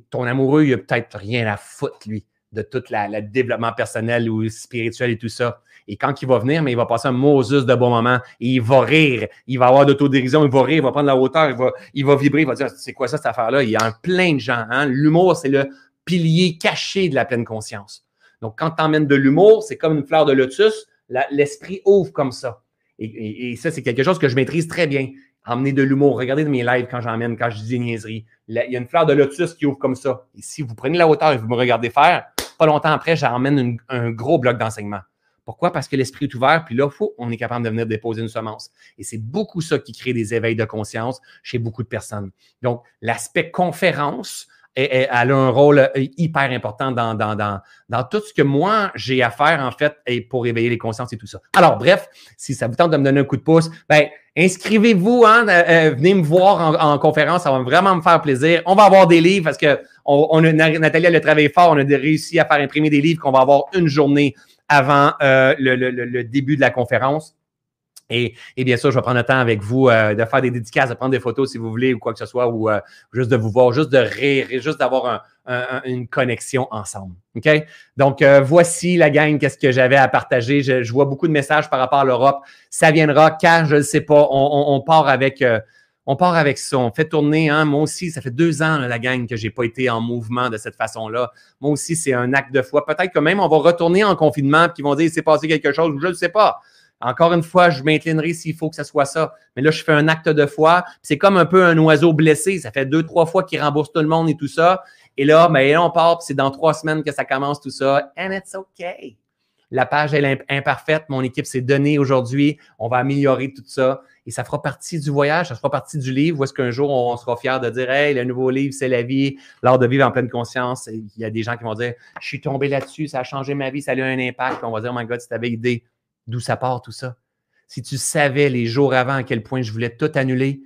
ton amoureux, il a peut-être rien à foutre, lui, de tout le développement personnel ou spirituel et tout ça. Et quand il va venir, mais il va passer un Moses de bon moment et il va rire, il va avoir d'autodérision, il va rire, il va prendre la hauteur, il va, il va vibrer, il va dire c'est quoi ça cette affaire-là? Il y a plein de gens. Hein? L'humour, c'est le pilier caché de la pleine conscience. Donc, quand tu emmènes de l'humour, c'est comme une fleur de lotus, l'esprit ouvre comme ça. Et, ça, c'est quelque chose que je maîtrise très bien. Emmener de l'humour. Regardez de mes lives quand j'emmène, quand je dis des niaiseries. il y a une fleur de lotus qui ouvre comme ça. Et si vous prenez la hauteur et vous me regardez faire, pas longtemps après, j'emmène un gros bloc d'enseignement. Pourquoi? Parce que l'esprit est ouvert, puis là, faut, on est capable de venir déposer une semence. Et c'est beaucoup ça qui crée des éveils de conscience chez beaucoup de personnes. Donc, l'aspect conférence, elle a un rôle euh, hyper important dans, dans, dans, dans tout ce que moi, j'ai à faire, en fait, et pour éveiller les consciences et tout ça. Alors, bref, si ça vous tente de me donner un coup de pouce, ben, inscrivez-vous, hein, euh, euh, venez me voir en, conférence, ça va vraiment me faire plaisir. On va avoir des livres parce que on, a, Nathalie, elle a travaillé fort, on a réussi à faire imprimer des livres qu'on va avoir une journée avant le, le, le début de la conférence. Et, bien sûr, je vais prendre le temps avec vous euh, de faire des dédicaces, de prendre des photos si vous voulez ou quoi que ce soit, ou euh, juste de vous voir, juste de rire, juste d'avoir une connexion ensemble. OK? Donc, euh, voici la gang, qu'est-ce que j'avais à partager. Je, vois beaucoup de messages par rapport à l'Europe. Ça viendra quand, je ne sais pas. On, part avec. on part avec ça, on fait tourner. Hein? Moi aussi, ça fait deux ans, la gang, que je n'ai pas été en mouvement de cette façon-là. Moi aussi, c'est un acte de foi. Peut-être que même on va retourner en confinement et qu'ils vont dire, il s'est passé quelque chose, je ne sais pas. Encore une fois, je m'inclinerai s'il faut que ce soit ça. Mais là, je fais un acte de foi. C'est comme un peu un oiseau blessé. Ça fait deux, trois fois qu'il rembourse tout le monde et tout ça. Et là, ben, on part, c'est dans trois semaines que ça commence tout ça. And it's okay. La page est imparfaite. Mon équipe s'est donnée aujourd'hui. On va améliorer tout ça. Et ça fera partie du voyage, ça fera partie du livre. Où est-ce qu'un jour, on sera fier de dire Hey, le nouveau livre, c'est la vie, l'art de vivre en pleine conscience. il y a des gens qui vont dire Je suis tombé là-dessus, ça a changé ma vie, ça a eu un impact. on va dire Oh my God, si tu avais idée d'où ça part tout ça. Si tu savais les jours avant à quel point je voulais tout annuler,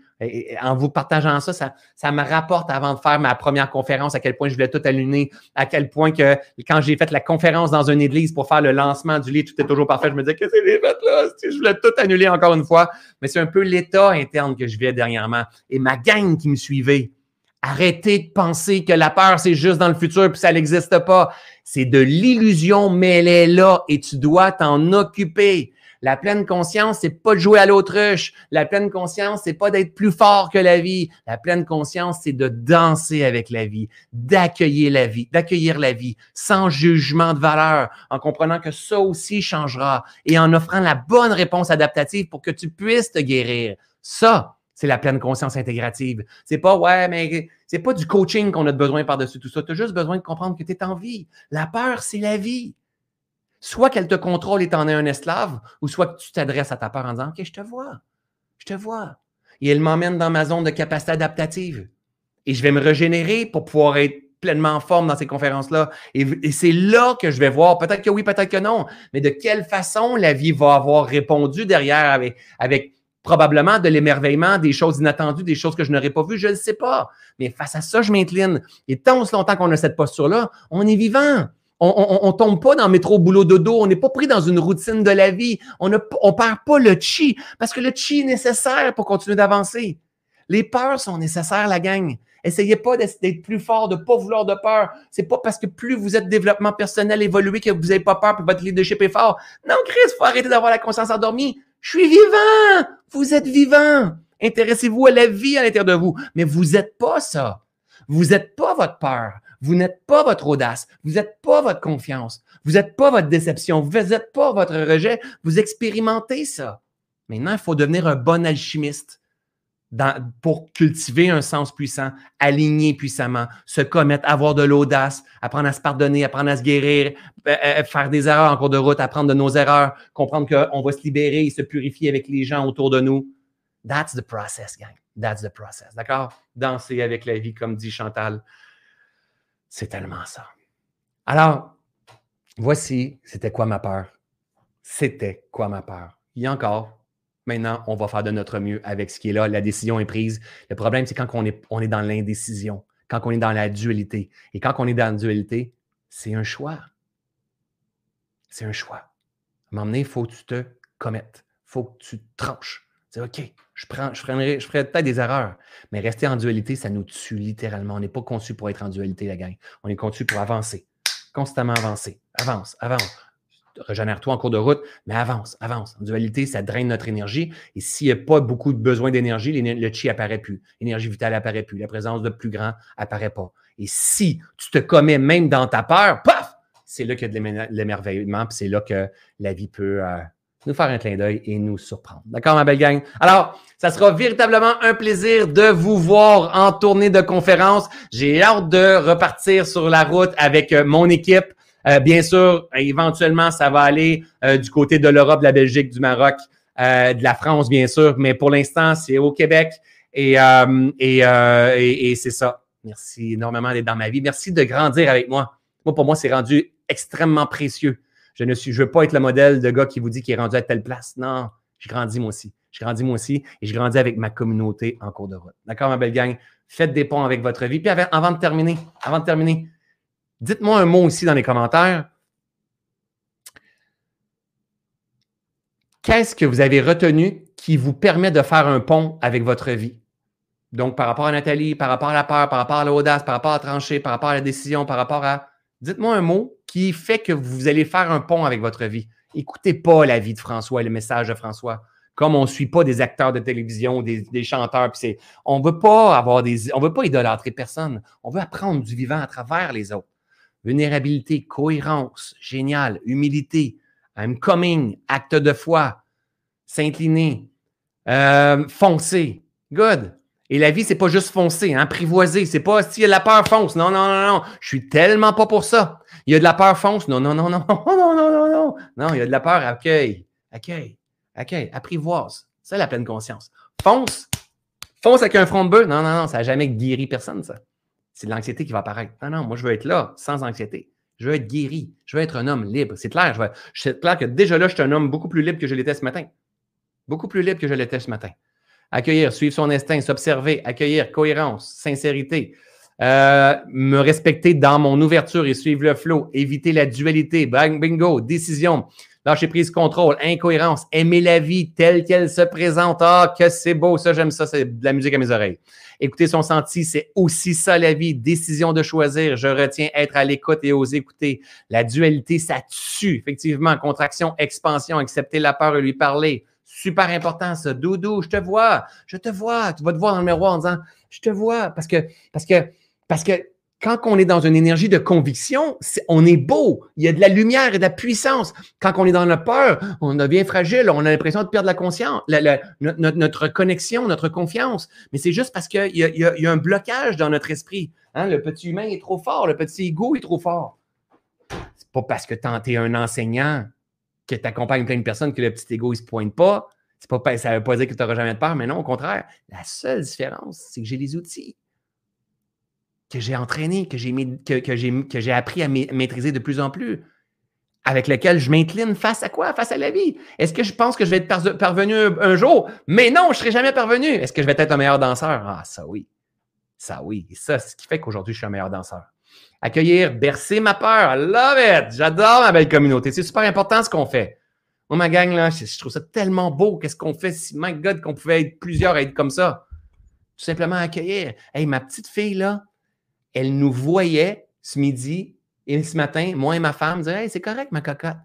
en vous partageant ça, ça, me rapporte avant de faire ma première conférence à quel point je voulais tout annuler, à quel point que quand j'ai fait la conférence dans une église pour faire le lancement du lit, tout est toujours parfait. Je me disais, qu'est-ce que c'est fait là? Je voulais tout annuler encore une fois? Mais c'est un peu l'état interne que je vivais dernièrement. Et ma gang qui me suivait, arrêtez de penser que la peur, c'est juste dans le futur puis ça n'existe pas. C'est de l'illusion, mais elle est là et tu dois t'en occuper. La pleine conscience, c'est pas de jouer à l'autruche. La pleine conscience, c'est pas d'être plus fort que la vie. La pleine conscience, c'est de danser avec la vie, d'accueillir la vie, d'accueillir la vie sans jugement de valeur, en comprenant que ça aussi changera et en offrant la bonne réponse adaptative pour que tu puisses te guérir. Ça, c'est la pleine conscience intégrative. C'est pas, ouais, mais c'est pas du coaching qu'on a besoin par-dessus tout ça. Tu as juste besoin de comprendre que tu es en vie. La peur, c'est la vie. Soit qu'elle te contrôle et t'en es un esclave, ou soit que tu t'adresses à ta peur en disant OK, je te vois, je te vois. Et elle m'emmène dans ma zone de capacité adaptative. Et je vais me régénérer pour pouvoir être pleinement en forme dans ces conférences-là. Et, c'est là que je vais voir, peut-être que oui, peut-être que non, mais de quelle façon la vie va avoir répondu derrière avec, avec probablement de l'émerveillement, des choses inattendues, des choses que je n'aurais pas vues, je ne sais pas. Mais face à ça, je m'incline. Et tant aussi longtemps qu'on a cette posture-là, on est vivant. On ne tombe pas dans métro, boulot, dodo. On n'est pas pris dans une routine de la vie. On ne perd pas le chi parce que le chi est nécessaire pour continuer d'avancer. Les peurs sont nécessaires, la gang. Essayez pas d'être plus fort, de pas vouloir de peur. C'est pas parce que plus vous êtes développement personnel évolué que vous n'avez pas peur que votre leadership est fort. Non, Chris, faut arrêter d'avoir la conscience endormie. Je suis vivant. Vous êtes vivant. Intéressez-vous à la vie à l'intérieur de vous. Mais vous n'êtes pas ça. Vous n'êtes pas votre peur. Vous n'êtes pas votre audace. Vous n'êtes pas votre confiance. Vous n'êtes pas votre déception. Vous n'êtes pas votre rejet. Vous expérimentez ça. Maintenant, il faut devenir un bon alchimiste pour cultiver un sens puissant, aligner puissamment, se commettre, avoir de l'audace, apprendre à se pardonner, apprendre à se guérir, euh, euh, faire des erreurs en cours de route, apprendre de nos erreurs, comprendre qu'on va se libérer et se purifier avec les gens autour de nous. That's the process, gang. That's the process. D'accord? Danser avec la vie, comme dit Chantal. C'est tellement ça. Alors, voici, c'était quoi ma peur? C'était quoi ma peur? Il y a encore Maintenant, on va faire de notre mieux avec ce qui est là. La décision est prise. Le problème, c'est quand on est, on est dans l'indécision, quand on est dans la dualité. Et quand on est dans la dualité, c'est un choix. C'est un choix. À un moment donné, il faut que tu te commettes. Il faut que tu tranches. C'est OK, je, prends, je, ferai, je ferai peut-être des erreurs, mais rester en dualité, ça nous tue littéralement. On n'est pas conçu pour être en dualité, la gang. On est conçu pour avancer, constamment avancer. Avance, avance. Régénère-toi en cours de route, mais avance, avance. En dualité, ça draine notre énergie. Et s'il n'y a pas beaucoup de besoin d'énergie, le chi apparaît plus. L'énergie vitale apparaît plus. La présence de plus grand apparaît pas. Et si tu te commets même dans ta peur, paf, c'est là qu'il y a de l'émerveillement, puis c'est là que la vie peut euh, nous faire un clin d'œil et nous surprendre. D'accord, ma belle gang? Alors, ça sera véritablement un plaisir de vous voir en tournée de conférence. J'ai hâte de repartir sur la route avec euh, mon équipe. Euh, bien sûr, éventuellement, ça va aller euh, du côté de l'Europe, de la Belgique, du Maroc, de la France, bien sûr, mais pour l'instant, c'est au Québec et c'est ça. Merci énormément d'être dans ma vie. Merci de grandir avec moi. Moi, pour moi, c'est rendu extrêmement précieux je ne suis, je veux pas être le modèle de gars qui vous dit qu'il est rendu à telle place. Non, je grandis moi aussi. Je grandis moi aussi et je grandis avec ma communauté en cours de route. D'accord, ma belle gang? Faites des ponts avec votre vie. Puis avant, de terminer, avant de terminer, dites-moi un mot aussi dans les commentaires. Qu'est-ce que vous avez retenu qui vous permet de faire un pont avec votre vie? Donc, par rapport à Nathalie, par rapport à la peur, par rapport à l'audace, par rapport à la tranchée, par rapport à la décision, par rapport à. Dites-moi un mot qui fait que vous allez faire un pont avec votre vie. Écoutez pas la vie de François et le message de François. Comme on ne suit pas des acteurs de télévision, des, chanteurs, on ne veut pas avoir des. On veut pas idolâtrer personne. On veut apprendre du vivant à travers les autres. Vulnérabilité, cohérence, génial, humilité, I'm coming, acte de foi, s'incliner, euh, foncer. Good. Et la vie, c'est pas juste foncer, hein, apprivoiser. C'est pas s'il y a de la peur, fonce. Non, non, non, non. Je suis tellement pas pour ça. Il y a de la peur, fonce. Non, non, non, non, non, non, non, non, non. Non, il y a de la peur, accueille, accueille, accueille, apprivoise. C'est la pleine conscience. Fonce. Fonce avec un front de bœuf. Non, non, non, ça n'a jamais guéri personne, ça. C'est de l'anxiété qui va apparaître. Non, non, moi, je veux être là, sans anxiété. Je veux être guéri. Je veux être un homme libre. C'est clair. Je c'est clair que déjà là, je suis un homme beaucoup plus libre que je l'étais ce matin. Beaucoup plus libre que je l'étais ce matin. Accueillir, suivre son instinct, s'observer, accueillir, cohérence, sincérité. Euh, me respecter dans mon ouverture et suivre le flow, éviter la dualité, bang, bingo, décision, lâcher prise, contrôle, incohérence, aimer la vie telle qu'elle se présente. Ah, que c'est beau, ça, j'aime ça, c'est de la musique à mes oreilles. Écouter son senti, c'est aussi ça la vie. Décision de choisir, je retiens être à l'écoute et oser écouter. La dualité, ça tue, effectivement. Contraction, expansion, accepter la peur et lui parler. Super important, ça. Doudou, je te vois, je te vois. Tu vas te voir dans le miroir en disant, je te vois. Parce que, parce que, parce que quand on est dans une énergie de conviction, on est beau. Il y a de la lumière et de la puissance. Quand on est dans la peur, on devient fragile. On a l'impression de perdre la conscience, notre, connexion, notre confiance. Mais c'est juste parce qu'il y, a un blocage dans notre esprit. Hein? Le petit humain est trop fort. Le petit ego est trop fort. C'est pas parce que tu es un enseignant que tu accompagnes plein de personnes que le petit ego ne se pointe pas. pas ça ne veut pas dire que tu n'auras jamais de peur, mais non, au contraire. La seule différence, c'est que j'ai les outils que j'ai entraînés, que j'ai que, que j'ai appris à maîtriser de plus en plus, avec lesquels je m'incline face à quoi? Face à la vie. Est-ce que je pense que je vais être parvenu un, jour? Mais non, je ne serai jamais parvenu. Est-ce que je vais être un meilleur danseur? Ah, ça oui. Ça oui. Et ça, c'est ce qui fait qu'aujourd'hui, je suis un meilleur danseur. Accueillir, bercer ma peur. I love it. J'adore ma belle communauté. C'est super important ce qu'on fait. Moi, ma gang, là, je, trouve ça tellement beau. Qu'est-ce qu'on fait? Si, my God, qu'on pouvait être plusieurs à être comme ça? Tout simplement accueillir. Hey, ma petite fille, là, elle nous voyait ce midi et ce matin, moi et ma femme, disaient Hey, c'est correct, ma cocotte.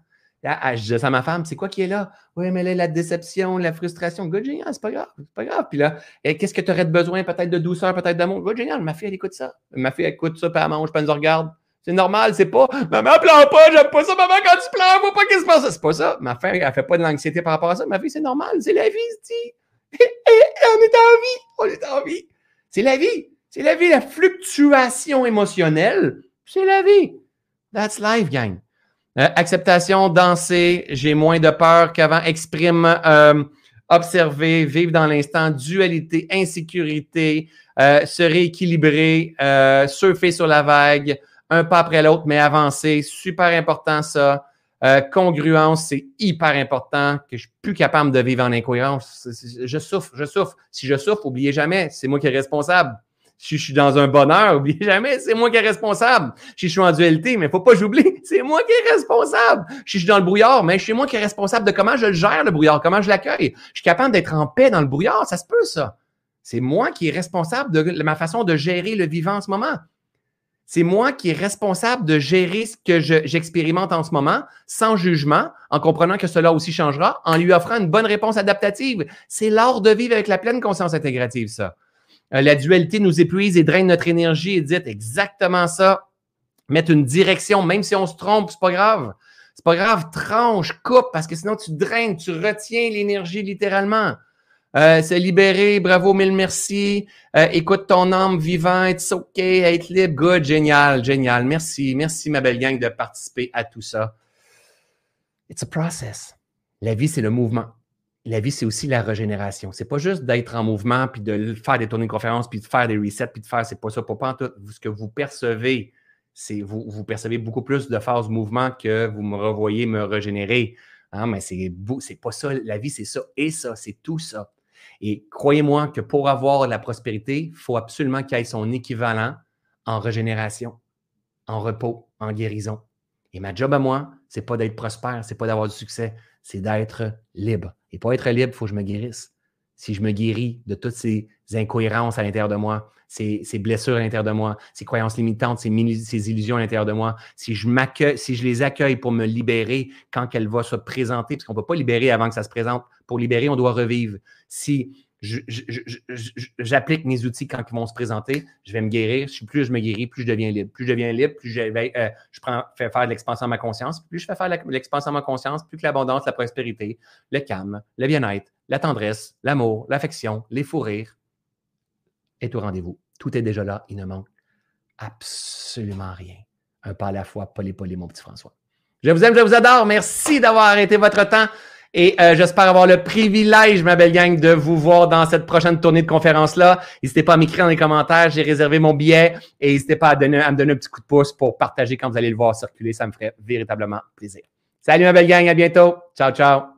je disais à ma femme, c'est quoi qui est là? Oui, mais là, la déception, la frustration. Good, génial, c'est pas grave, c'est pas grave. Puis là, qu'est-ce que tu aurais besoin? Peut-être de douceur, peut-être d'amour? Good, génial, ma fille, elle écoute ça. Ma fille, elle écoute ça, puis elle mange, puis elle nous regarde. C'est normal, c'est pas Maman pleure pas, j'aime pas ça, maman, quand tu pleures, vois pas qu'est-ce qui se passe. C'est pas ça. Ma fille, elle fait pas de l'anxiété par rapport à ça. Ma fille, c'est normal, c'est la vie, c'est [LAUGHS] on est en vie, on est en vie. C'est la vie. C'est la vie, la fluctuation émotionnelle, c'est la vie. That's life, gang. Euh, acceptation, danser, j'ai moins de peur qu'avant, exprime, euh, observer, vivre dans l'instant, dualité, insécurité, euh, se rééquilibrer, surfer sur la vague, un pas après l'autre, mais avancer, super important ça. congruence, c'est hyper important, que je suis plus capable de vivre en incohérence. Je souffre, je souffre. Si je souffre, oubliez jamais, c'est moi qui est responsable Si je suis dans un bonheur, [LAUGHS] oubliez jamais, c'est moi qui est responsable. Si je suis en dualité, mais faut pas j'oublie, [LAUGHS] c'est moi qui est responsable. Si je suis dans le brouillard, mais c'est moi qui est responsable de comment je gère, le brouillard, comment je l'accueille. Je suis capable d'être en paix dans le brouillard, ça se peut, ça. C'est moi qui est responsable de ma façon de gérer le vivant en ce moment. C'est moi qui est responsable de gérer ce que j'expérimente en ce moment, sans jugement, en comprenant que cela aussi changera, en lui offrant une bonne réponse adaptative. C'est l'art de vivre avec la pleine conscience intégrative, ça. Euh, la dualité nous épuise et draine notre énergie et dit exactement ça. Mettre une direction, même si on se trompe, c'est pas grave. C'est pas grave, tranche, coupe, parce que sinon tu draines, tu retiens l'énergie littéralement. Euh, se libérer, bravo, mille merci. Euh, écoute ton âme vivant, it's OK, être libre, good, génial, génial. Merci, merci ma belle gang de participer à tout ça. It's a process. La vie, c'est le mouvement. La vie, c'est aussi la régénération. C'est pas juste d'être en mouvement, puis de faire des tournées de conférences, puis de faire des resets, puis de faire, c'est pas ça, pas, pas en tout. Ce que vous percevez, c'est vous, vous percevez beaucoup plus de phase mouvement que vous me revoyez me régénérer. Hein, mais c'est, c'est pas ça. La vie, c'est ça et ça. C'est tout ça. Et croyez-moi que pour avoir la prospérité, il faut absolument qu'il y ait son équivalent en régénération, en repos, en guérison. Et ma job à moi, c'est pas d'être prospère, c'est pas d'avoir du succès, c'est d'être libre. Et pour être libre, il faut que je me guérisse. Si je me guéris de toutes ces incohérences à l'intérieur de moi, ces, blessures à l'intérieur de moi, ces croyances limitantes, ces, illusions à l'intérieur de moi, si je m'accueille, si je les accueille pour me libérer quand qu'elle va se présenter, parce qu'on ne peut pas libérer avant que ça se présente. Pour libérer, on doit revivre. Si j'applique mes outils quand ils vont se présenter, je vais me guérir. Plus je me guéris, plus je deviens libre. Plus je deviens libre, plus je, euh, fais faire de l'expansion à ma conscience. Plus je fais faire l'expansion à ma conscience, plus que l'abondance, la prospérité, le calme, le bien-être, la tendresse, l'amour, l'affection, les fous rires est au rendez-vous. Tout est déjà là. Il ne manque absolument rien. Un pas à la fois, poly-poly, mon petit François. Je vous aime, je vous adore. Merci d'avoir arrêté votre temps. Et euh, j'espère avoir le privilège, ma belle gang, de vous voir dans cette prochaine tournée de conférence-là. N'hésitez pas à m'écrire dans les commentaires. J'ai réservé mon billet. Et n'hésitez pas à, me donner un petit coup de pouce pour partager quand vous allez le voir circuler. Ça me ferait véritablement plaisir. Salut, ma belle gang. À bientôt. Ciao, ciao.